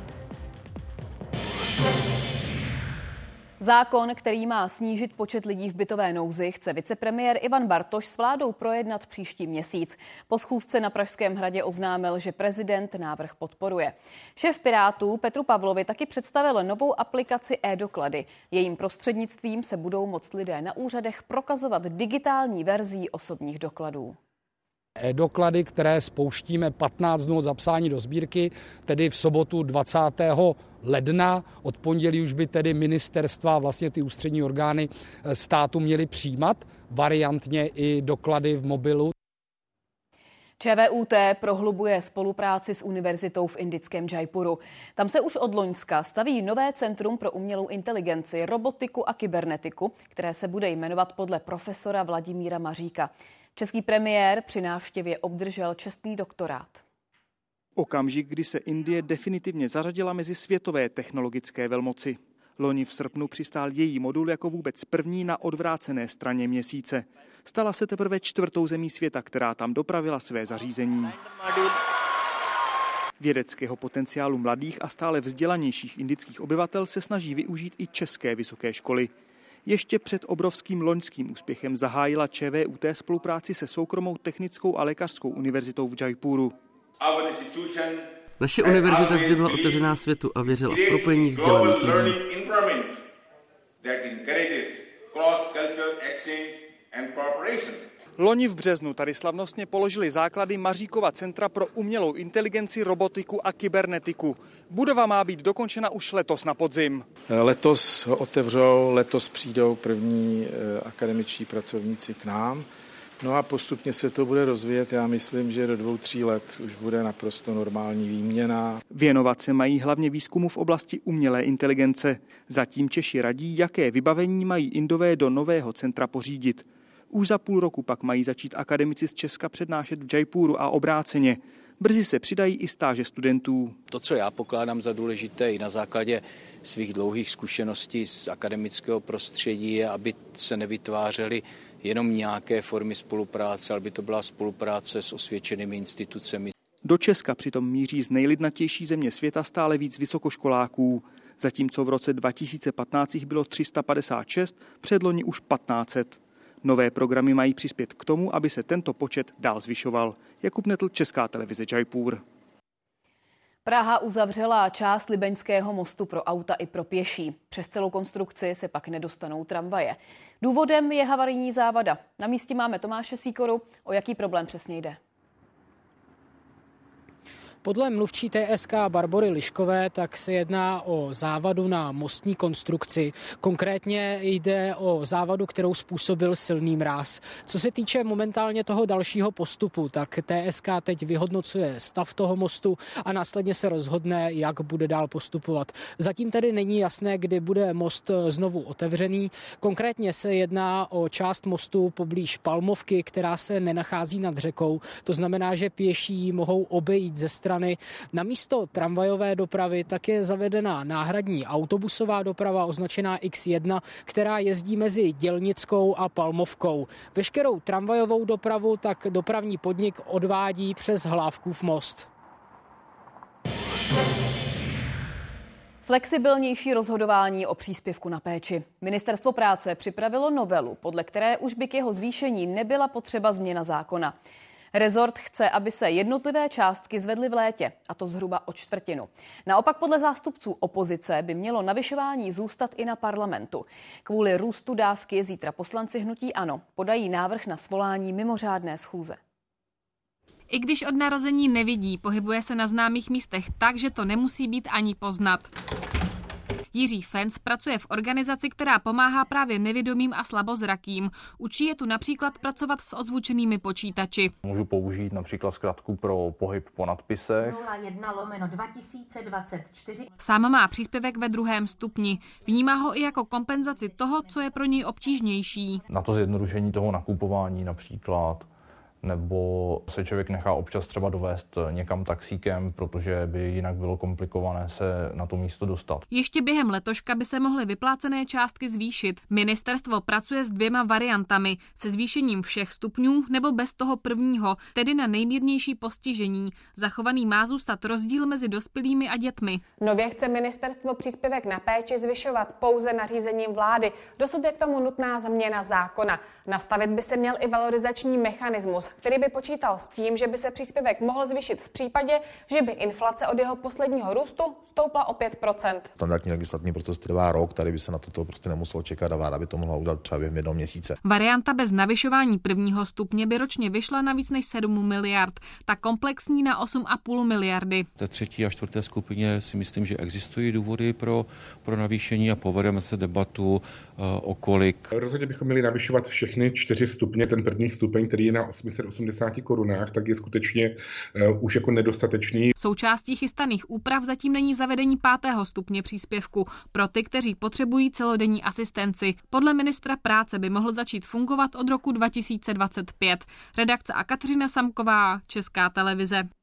Zákon, který má snížit počet lidí v bytové nouzi, chce vicepremiér Ivan Bartoš s vládou projednat příští měsíc. Po schůzce na Pražském hradě oznámil, že prezident návrh podporuje. Šéf Pirátů Petru Pavlovi taky představil novou aplikaci e-doklady. Jejím prostřednictvím se budou moct lidé na úřadech prokazovat digitální verzí osobních dokladů e-doklady, které spouštíme 15 dnů od zapsání do sbírky, tedy v sobotu 20. ledna. Od pondělí už by tedy ministerstva, vlastně ty ústřední orgány eh, státu měly přijímat variantně i doklady v mobilu. ČVUT prohlubuje spolupráci s univerzitou v indickém Jaipuru. Tam se už od Loňska staví nové centrum pro umělou inteligenci, robotiku a kybernetiku, které se bude jmenovat podle profesora Vladimíra Maříka. Český premiér při návštěvě obdržel čestný doktorát. Okamžik, kdy se Indie definitivně zařadila mezi světové technologické velmoci. Loni v srpnu přistál její modul jako vůbec první na odvrácené straně měsíce. Stala se teprve čtvrtou zemí světa, která tam dopravila své zařízení. Vědeckého potenciálu mladých a stále vzdělanějších indických obyvatel se snaží využít i české vysoké školy. Ještě před obrovským loňským úspěchem zahájila ČVUT spolupráci se soukromou technickou a lékařskou univerzitou v Jaipuru. Naše univerzita vždy byla otevřená světu a věřila v propojení vzdělaných lidí. Loni v březnu tady slavnostně položili základy Maříkova centra pro umělou inteligenci, robotiku a kybernetiku. Budova má být dokončena už letos na podzim. Letos ho otevřou, letos přijdou první eh, akademičtí pracovníci k nám. No a postupně se to bude rozvíjet. Já myslím, že do dvou, tří let už bude naprosto normální výměna. Věnovat se mají hlavně výzkumu v oblasti umělé inteligence. Zatím Češi radí, jaké vybavení mají Indové do nového centra pořídit. Už za půl roku pak mají začít akademici z Česka přednášet v Jaipuru a obráceně. Brzy se přidají i stáže studentů. To, co já pokládám za důležité i na základě svých dlouhých zkušeností z akademického prostředí, je, aby se nevytvářely jenom nějaké formy spolupráce, ale by to byla spolupráce s osvědčenými institucemi. Do Česka přitom míří z nejlidnatější země světa stále víc vysokoškoláků. Zatímco v roce 2015 bylo 356, předloni už 1500. Nové programy mají přispět k tomu, aby se tento počet dál zvyšoval. Jakub Netl, Česká televize Jaipur. Praha uzavřela část Libeňského mostu pro auta i pro pěší. Přes celou konstrukci se pak nedostanou tramvaje. Důvodem je havarijní závada. Na místě máme Tomáše Síkoru. O jaký problém přesně jde? Podle mluvčí TSK Barbory Liškové tak se jedná o závadu na mostní konstrukci. Konkrétně jde o závadu, kterou způsobil silný mráz. Co se týče momentálně toho dalšího postupu, tak TSK teď vyhodnocuje stav toho mostu a následně se rozhodne, jak bude dál postupovat. Zatím tedy není jasné, kdy bude most znovu otevřený. Konkrétně se jedná o část mostu poblíž Palmovky, která se nenachází nad řekou. To znamená, že pěší mohou obejít ze strany strany. Na místo tramvajové dopravy tak je zavedena náhradní autobusová doprava označená X1, která jezdí mezi Dělnickou a Palmovkou. Veškerou tramvajovou dopravu tak dopravní podnik odvádí přes Hlávkův most. Flexibilnější rozhodování o příspěvku na péči. Ministerstvo práce připravilo novelu, podle které už by k jeho zvýšení nebyla potřeba změna zákona. Rezort chce, aby se jednotlivé částky zvedly v létě, a to zhruba o čtvrtinu. Naopak podle zástupců opozice by mělo navyšování zůstat i na parlamentu. Kvůli růstu dávky zítra poslanci hnutí ANO podají návrh na svolání mimořádné schůze. I když od narození nevidí, pohybuje se na známých místech tak, že to nemusí být ani poznat. Jiří Fens pracuje v organizaci, která pomáhá právě nevědomým a slabozrakým. Učí je tu například pracovat s ozvučenými počítači. Můžu použít například zkratku pro pohyb po nadpisech. 01 lomeno 2024. Sám má příspěvek ve druhém stupni. Vnímá ho i jako kompenzaci toho, co je pro něj obtížnější. Na to zjednodušení toho nakupování například nebo se člověk nechá občas třeba dovést někam taxíkem, protože by jinak bylo komplikované se na to místo dostat. Ještě během letoška by se mohly vyplácené částky zvýšit. Ministerstvo pracuje s dvěma variantami, se zvýšením všech stupňů nebo bez toho prvního, tedy na nejmírnější postižení. Zachovaný má zůstat rozdíl mezi dospělými a dětmi. Nově chce ministerstvo příspěvek na péči zvyšovat pouze nařízením vlády. Dosud je k tomu nutná změna zákona. Nastavit by se měl i valorizační mechanismus, který by počítal s tím, že by se příspěvek mohl zvýšit v případě, že by inflace od jeho posledního růstu stoupla o 5% Standardní legislativní proces trvá rok, tady by se na toto prostě nemuselo čekat a vláda by to mohla udělat třeba během jednoho měsíce. Varianta bez navyšování prvního stupně by ročně vyšla na víc než 7 miliard, ta komplexní na 8,5 miliardy. Té třetí a čtvrté skupině si myslím, že existují důvody pro, pro navýšení a povedeme se debatu uh, o kolik. Rozhodně bychom měli navyšovat všechny čtyři stupně. Ten první stupeň, který je na 880 korunách, tak je skutečně uh, už jako nedostatečný. Součástí chystaných úprav zatím není zavedení pátého stupně příspěvku pro ty, kteří potřebují celodenní asistenci. Podle ministra práce by mohl začít fungovat od roku 2025. Redakce a Kateřina Samková, Česká televize.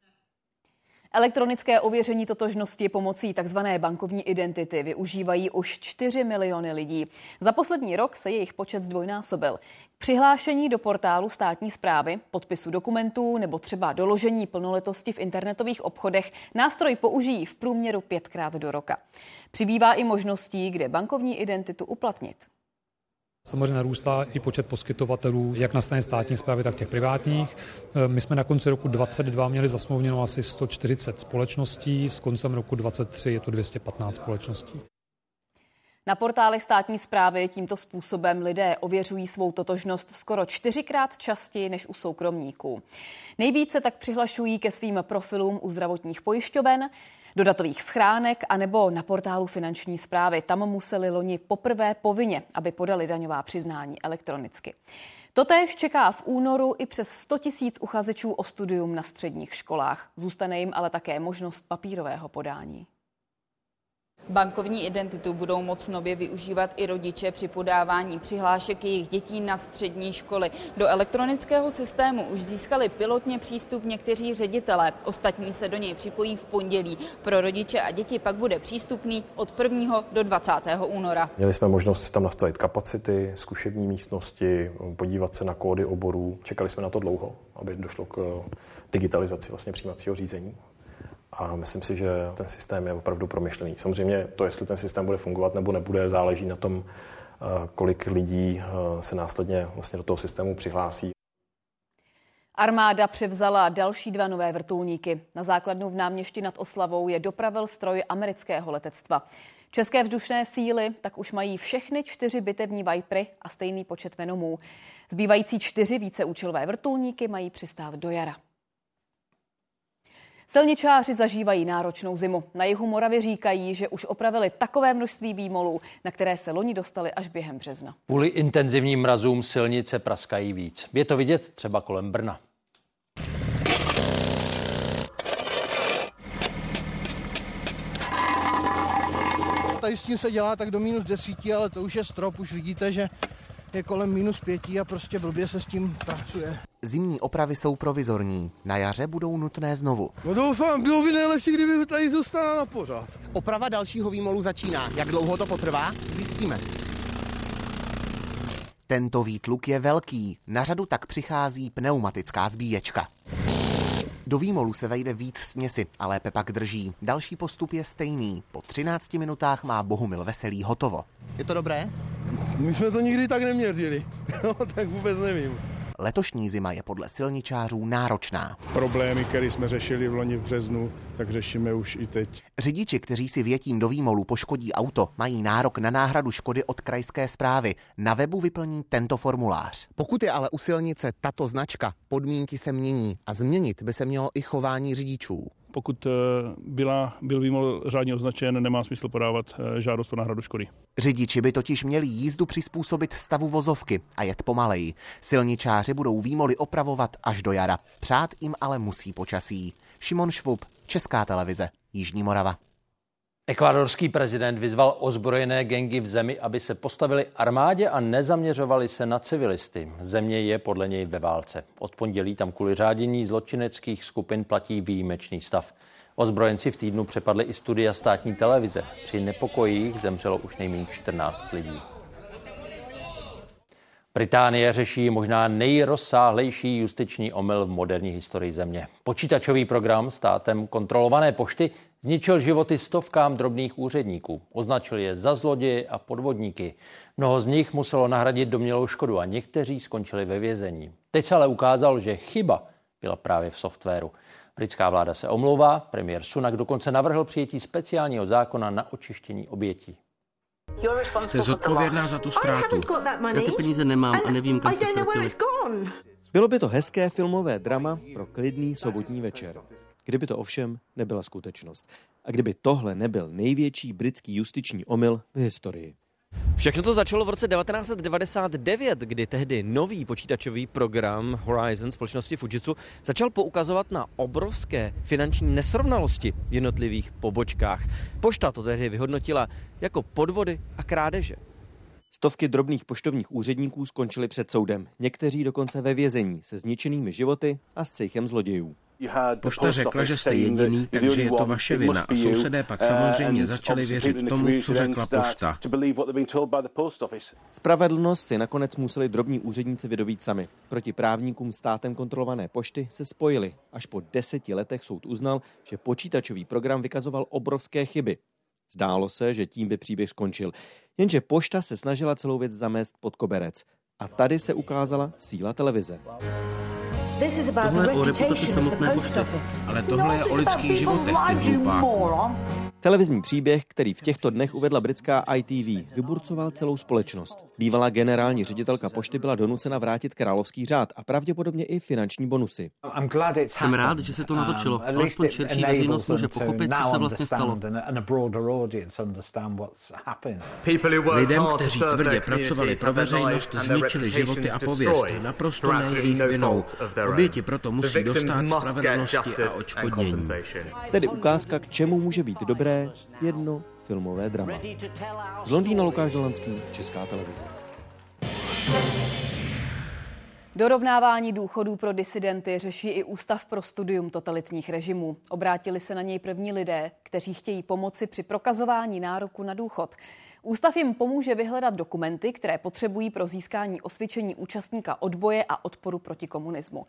Elektronické ověření totožnosti pomocí tzv. bankovní identity využívají už 4 miliony lidí. Za poslední rok se jejich počet zdvojnásobil. Přihlášení do portálu státní zprávy, podpisu dokumentů nebo třeba doložení plnoletosti v internetových obchodech nástroj použijí v průměru pětkrát do roka. Přibývá i možností, kde bankovní identitu uplatnit. Samozřejmě narůstá i počet poskytovatelů, jak na straně státní zprávy, tak těch privátních. E, my jsme na konci roku 2022 měli zasmluvněno asi 140 společností, s koncem roku 2023 je to 215 společností. Na portálech státní zprávy tímto způsobem lidé ověřují svou totožnost skoro čtyřikrát častěji než u soukromníků. Nejvíce tak přihlašují ke svým profilům u zdravotních pojišťoven, do datových schránek anebo na portálu finanční zprávy. Tam museli loni poprvé povinně, aby podali daňová přiznání elektronicky. Totéž čeká v únoru i přes 100 tisíc uchazečů o studium na středních školách. Zůstane jim ale také možnost papírového podání. Bankovní identitu budou moc nově využívat i rodiče při podávání přihlášek jejich dětí na střední školy. Do elektronického systému už získali pilotně přístup někteří ředitelé, ostatní se do něj připojí v pondělí. Pro rodiče a děti pak bude přístupný od 1. do 20. února. Měli jsme možnost tam nastavit kapacity, zkušební místnosti, podívat se na kódy oborů. Čekali jsme na to dlouho, aby došlo k digitalizaci vlastně přijímacího řízení a myslím si, že ten systém je opravdu promyšlený. Samozřejmě to, jestli ten systém bude fungovat nebo nebude, záleží na tom, eh, kolik lidí eh, se následně vlastně do toho systému přihlásí. Armáda převzala další dva nové vrtulníky. Na základnu v náměšti nad Oslavou je dopravil stroj amerického letectva. České vzdušné síly tak už mají všechny čtyři bitevní Vipery a stejný počet Venomů. Zbývající čtyři víceúčelové vrtulníky mají přistát do jara. Silničáři zažívají náročnou zimu. Na jihu Moravy říkají, že už opravili takové množství výmolů, na které se loni dostali až během března. Kvůli intenzivním mrazům silnice praskají víc. Je to vidět třeba kolem Brna. Tady s tím se dělá tak do minus desíti, ale to už je strop, už vidíte, že je kolem minus pěti a prostě blbě se s tím pracuje. Zimní opravy jsou provizorní, na jaře budou nutné znovu. No doufám, bylo by nejlepší, kdyby tady zůstala na pořád. Oprava dalšího výmolu začíná. Jak dlouho to potrvá? Zjistíme. Tento výtluk je velký, na řadu tak přichází pneumatická zbíječka. Do výmolu se vejde víc směsi a lépe pak drží. Další postup je stejný. Po 13 minutách má Bohumil Veselý hotovo. Je to dobré? My jsme to nikdy tak neměřili, no, tak vůbec nevím. Letošní zima je podle silničářů náročná. Problémy, které jsme řešili v loni v březnu, tak řešíme už i teď. Řidiči, kteří si větím do výmolu poškodí auto, mají nárok na náhradu škody od krajské zprávy. Na webu vyplní tento formulář. Pokud je ale u silnice tato značka, podmínky se mění a změnit by se mělo i chování řidičů pokud eh, byla, byl výmol řádně označen, nemá smysl podávat eh, žádost o náhradu škody. Řidiči by totiž měli jízdu přizpůsobit stavu vozovky a jet pomaleji. Silničáři budou výmoly opravovat až do jara. Přát jim ale musí počasí. Šimon Švub, Česká televize, Jižní Morava. Ekvádorský prezident vyzval ozbrojené gengy v zemi, aby se postavili armádě a nezaměřovali se na civilisty. Země je podle něj ve válce. Od pondělí tam kvůli řádění zločineckých skupin platí výjimečný stav. Ozbrojenci v týdnu přepadli i studia státní televize. Při nepokojích zemřelo už nejméně 14 lidí. Británie řeší možná nejrozsáhlejší justiční omyl v moderní historii země. Počítačový program státem kontrolované pošty zničil životy stovkám drobných úředníků. Označil je za zloděje a podvodníky. Mnoho z nich muselo nahradit domělou škodu a někteří skončili ve vězení. Teď se ale ukázal, že chyba byla právě v softwaru. Britská vláda se omlouvá, premiér Sunak dokonce navrhl přijetí speciálního zákona na očištění obětí. Jste zodpovědná za tu ztrátu. Já ty peníze nemám a nevím, kam se ztratili. Bylo by to hezké filmové drama pro klidný sobotní večer. Kdyby to ovšem nebyla skutečnost. A kdyby tohle nebyl největší britský justiční omyl v historii. Všechno to začalo v roce 1999, kdy tehdy nový počítačový program Horizon společnosti Fujitsu začal poukazovat na obrovské finanční nesrovnalosti v jednotlivých pobočkách. Pošta to tehdy vyhodnotila jako podvody a krádeže. Stovky drobných poštovních úředníků skončili před soudem, někteří dokonce ve vězení se zničenými životy a s cejchem zlodějů. Pošta řekla, že jste jediný, takže je to vaše vina. A sousedé pak uh, samozřejmě začali věřit tomu, co řekla pošta. Spravedlnost si nakonec museli drobní úředníci vydobít sami. Proti právníkům státem kontrolované pošty se spojili. Až po deseti letech soud uznal, že počítačový program vykazoval obrovské chyby. Zdálo se, že tím by příběh skončil. Jenže pošta se snažila celou věc zamést pod koberec. A tady se ukázala síla televize. Tohle je o reputaci samotné pošty, ale tohle je o lidských životech, ty. Televizní příběh, který v těchto dnech uvedla britská ITV, vyburcoval celou společnost. Bývalá generální ředitelka pošty byla donucena vrátit královský řád a pravděpodobně i finanční bonusy. Jsem rád, že se to natočilo. Um, Alespoň širší veřejnost může pochopit, co se vlastně stalo. Lidem, kteří tvrdě pracovali pro veřejnost, zničili životy a pověst. Naprosto ne jejich vinou. Oběti proto musí dostat spravedlnosti a očkodnění. Tedy ukázka, k čemu může být dobré jedno filmové drama. Z Londýna Lukáš Dolanský, Česká televize. Dorovnávání důchodů pro disidenty řeší i Ústav pro studium totalitních režimů. Obrátili se na něj první lidé, kteří chtějí pomoci při prokazování nároku na důchod. Ústav jim pomůže vyhledat dokumenty, které potřebují pro získání osvědčení účastníka odboje a odporu proti komunismu.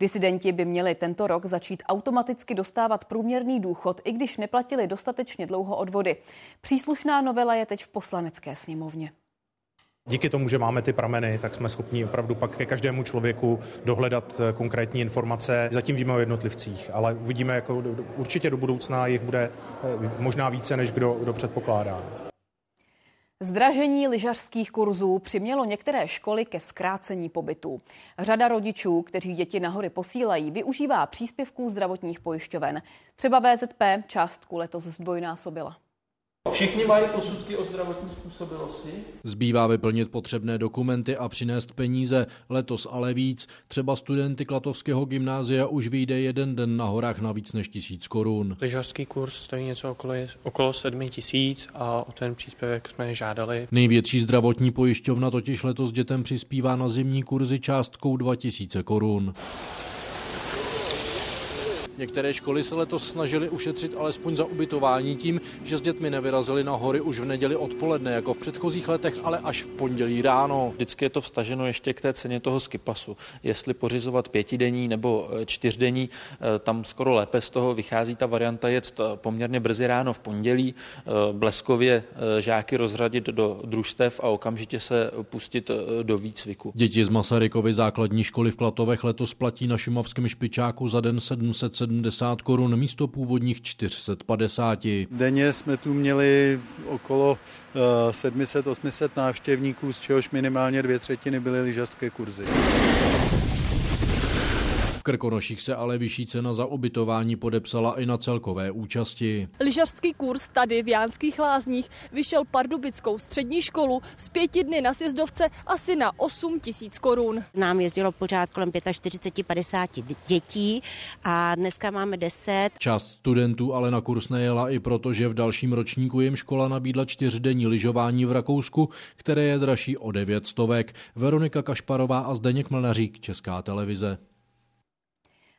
Disidenti by měli tento rok začít automaticky dostávat průměrný důchod, i když neplatili dostatečně dlouho odvody. Příslušná novela je teď v poslanecké sněmovně. Díky tomu, že máme ty prameny, tak jsme schopni opravdu pak ke každému člověku dohledat eh, konkrétní informace. Zatím víme o jednotlivcích, ale uvidíme, jako určitě do budoucna jich bude eh, možná více, než kdo, kdo předpokládá. Zdražení lyžařských kurzů přimělo některé školy ke zkrácení pobytu. Řada rodičů, kteří děti na hory posílají, využívá příspěvků zdravotních pojišťoven. Třeba VZP částku letos zdvojnásobila. Všichni mají posudky o zdravotní způsobilosti? Zbývá vyplnit potřebné dokumenty a přinést peníze. Letos ale víc. Třeba studenty Klatovského gymnázia už vyjde jeden den na horách na víc než tisíc korun. Lyžařský kurz stojí něco okolo, okolo sedmi tisíc a o ten příspěvek jsme žádali. Největší zdravotní pojišťovna totiž letos dětem přispívá na zimní kurzy částkou 2000 korun. Některé školy se letos snažily ušetřit alespoň za ubytování tím, že s dětmi nevyrazili na hory už v neděli odpoledne, jako v předchozích letech, ale až v pondělí ráno. Vždycky je to vstaženo ještě k té ceně toho skipasu. Jestli pořizovat pětidenní nebo e, čtyřdenní, e, tam skoro lépe z toho vychází ta varianta jet e, poměrně brzy ráno v pondělí, bleskově žáky rozřadit do družstev a okamžitě se pustit do výcviku. Děti z Masarykovy základní školy v Klatovech letos platí na šumavském špičáku za den 700 70 korun místo původních 450. Denně jsme tu měli okolo 700-800 eh, návštěvníků, z čehož minimálně dvě třetiny byly lyžařské kurzy. Krkonoších se ale vyšší cena za ubytování podepsala i na celkové účasti. Lyžařský kurz tady v Jánských lázních vyšel Pardubickou střední školu z pěti dny na sjezdovce asi na 8 tisíc korun. Nám jezdilo pořád kolem 45-50 dětí a dneska máme 10. Část studentů ale na kurz nejela i proto, že v dalším ročníku jim škola nabídla čtyřdenní lyžování v Rakousku, které je dražší o 9 stovek. Veronika Kašparová a Zdeněk Mlnařík, Česká televize.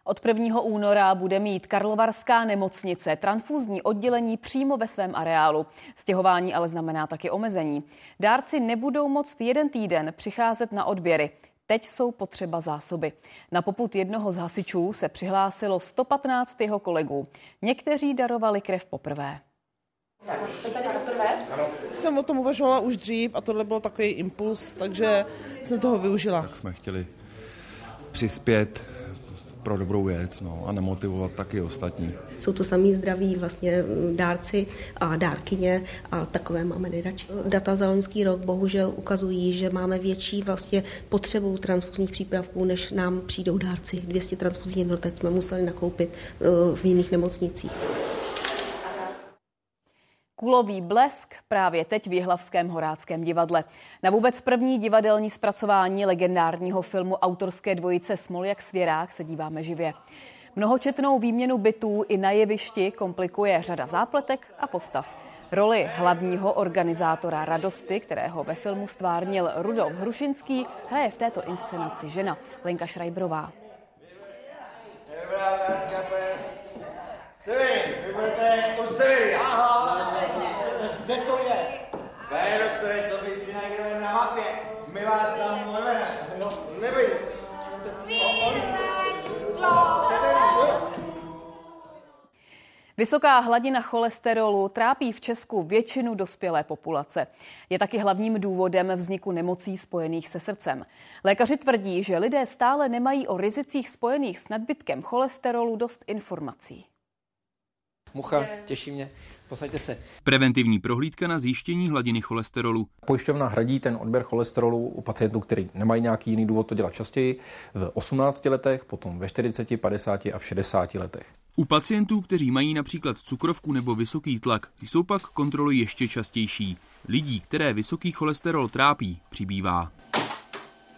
Od 1. února bude mít Karlovarská nemocnice transfúzní oddělení přímo ve svém areálu. Stěhování ale znamená taky omezení. Dárci nebudou moct jeden týden přicházet na odběry. Teď jsou potřeba zásoby. Na poput jednoho z hasičů se přihlásilo 115 jeho kolegů. Někteří darovali krev poprvé. Tak, jste tady poprvé? Ano. Jsem o tom uvažovala už dřív a tohle byl takový impuls, takže jsem toho využila. Tak jsme chtěli přispět pro dobrou věc no, a nemotivovat taky ostatní. Jsou to samý zdraví vlastně dárci a dárkyně a takové máme nejradši. Data za loňský rok bohužel ukazují, že máme větší vlastně potřebu transfuzních přípravků, než nám přijdou dárci. 200 transfuzních jednotek jsme museli nakoupit eh, v jiných nemocnicích. Kulový blesk právě teď v Jihlavském horáckém divadle. Na vůbec první divadelní zpracování legendárního filmu autorské dvojice Smoljak Svěrák se díváme živě. Mnohočetnou výměnu bytů i na jevišti komplikuje řada zápletek a postav. Roli hlavního organizátora Radosti, kterého ve filmu stvárnil Rudolf Hrušinský, hraje v této inscenaci žena Lenka Šrajbrová. Sevin, vy budete Sevin, aha. Kde to je? Pane doktore, to si najdeme na mapě. My vás tam. No, nebojte se. Vysoká hladina cholesterolu trápí v Česku většinu dospělé populace. Je taky hlavním důvodem vzniku nemocí spojených se srdcem. Lékaři tvrdí, že lidé stále nemají o rizicích spojených s nadbytkem cholesterolu dost informací. Mucha, těší mě. Posaďte se. Preventivní prohlídka na zjištění hladiny cholesterolu. Pojišťovna hradí ten odběr cholesterolu u pacientů, kteří nemají nějaký jiný důvod to dělat častěji, v 18 letech, potom ve 40, 50 a v 60 letech. U pacientů, kteří mají například cukrovku nebo vysoký tlak, jsou pak kontroly ještě častější. Lidí, které vysoký cholesterol trápí, přibývá.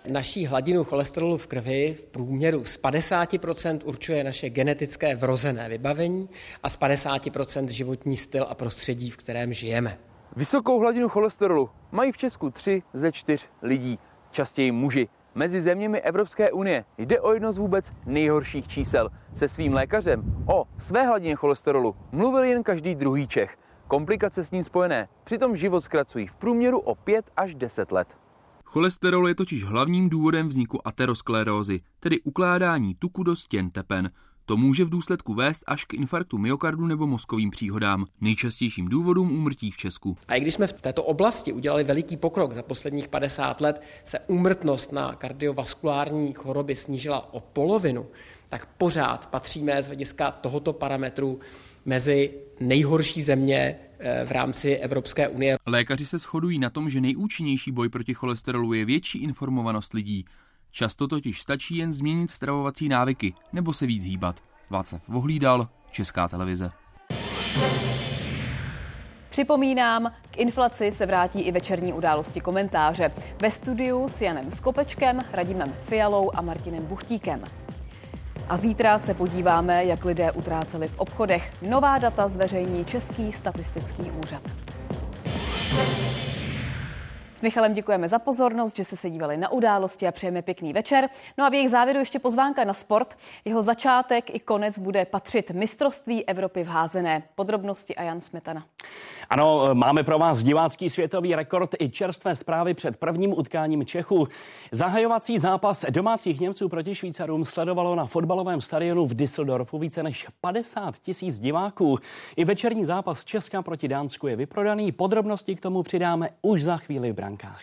Naší hladinu cholesterolu v krvi v průměru z 50% určuje naše genetické vrozené vybavení a z 50% životní styl a prostředí, v kterém žijeme. Vysokou hladinu cholesterolu mají v Česku 3 ze 4 lidí, častěji muži. Mezi zeměmi Evropské unie jde o jedno z vůbec nejhorších čísel. Se svým lékařem o své hladině cholesterolu mluvil jen každý druhý Čech. Komplikace s ním spojené přitom život zkracují v průměru o 5 až 10 let. Cholesterol je totiž hlavním důvodem vzniku aterosklerózy, tedy ukládání tuku do stěn tepen. To může v důsledku vést až k infarktu myokardu nebo mozkovým příhodám, nejčastějším důvodům úmrtí v Česku. A i když jsme v této oblasti udělali veliký pokrok za posledních 50 let, se úmrtnost na kardiovaskulární choroby snížila o polovinu, tak pořád patříme z hlediska tohoto parametru mezi nejhorší země v rámci Evropské unie. Lékaři se shodují na tom, že nejúčinnější boj proti cholesterolu je větší informovanost lidí. Často totiž stačí jen změnit stravovací návyky nebo se víc hýbat. Václav Vohlídal, Česká televize. Připomínám, k inflaci se vrátí i večerní události komentáře. Ve studiu s Janem Skopečkem, Radimem Fialou a Martinem Buchtíkem. A zítra se podíváme, jak lidé utráceli v obchodech. Nová data zveřejní Český statistický úřad. S Michalem děkujeme za pozornost, že jste se dívali na události a přejeme pěkný večer. No a v jejich závěru ještě pozvánka na sport. Jeho začátek i konec bude patřit mistrovství Evropy v házené. Podrobnosti a Jan Smetana. Ano, máme pro vás divácký světový rekord i čerstvé zprávy před prvním utkáním Čechu. Zahajovací zápas domácích Němců proti Švýcarům sledovalo na fotbalovém stadionu v Düsseldorfu více než 50 tisíc diváků. I večerní zápas Česka proti Dánsku je vyprodaný. Podrobnosti k tomu přidáme už za chvíli v brankách.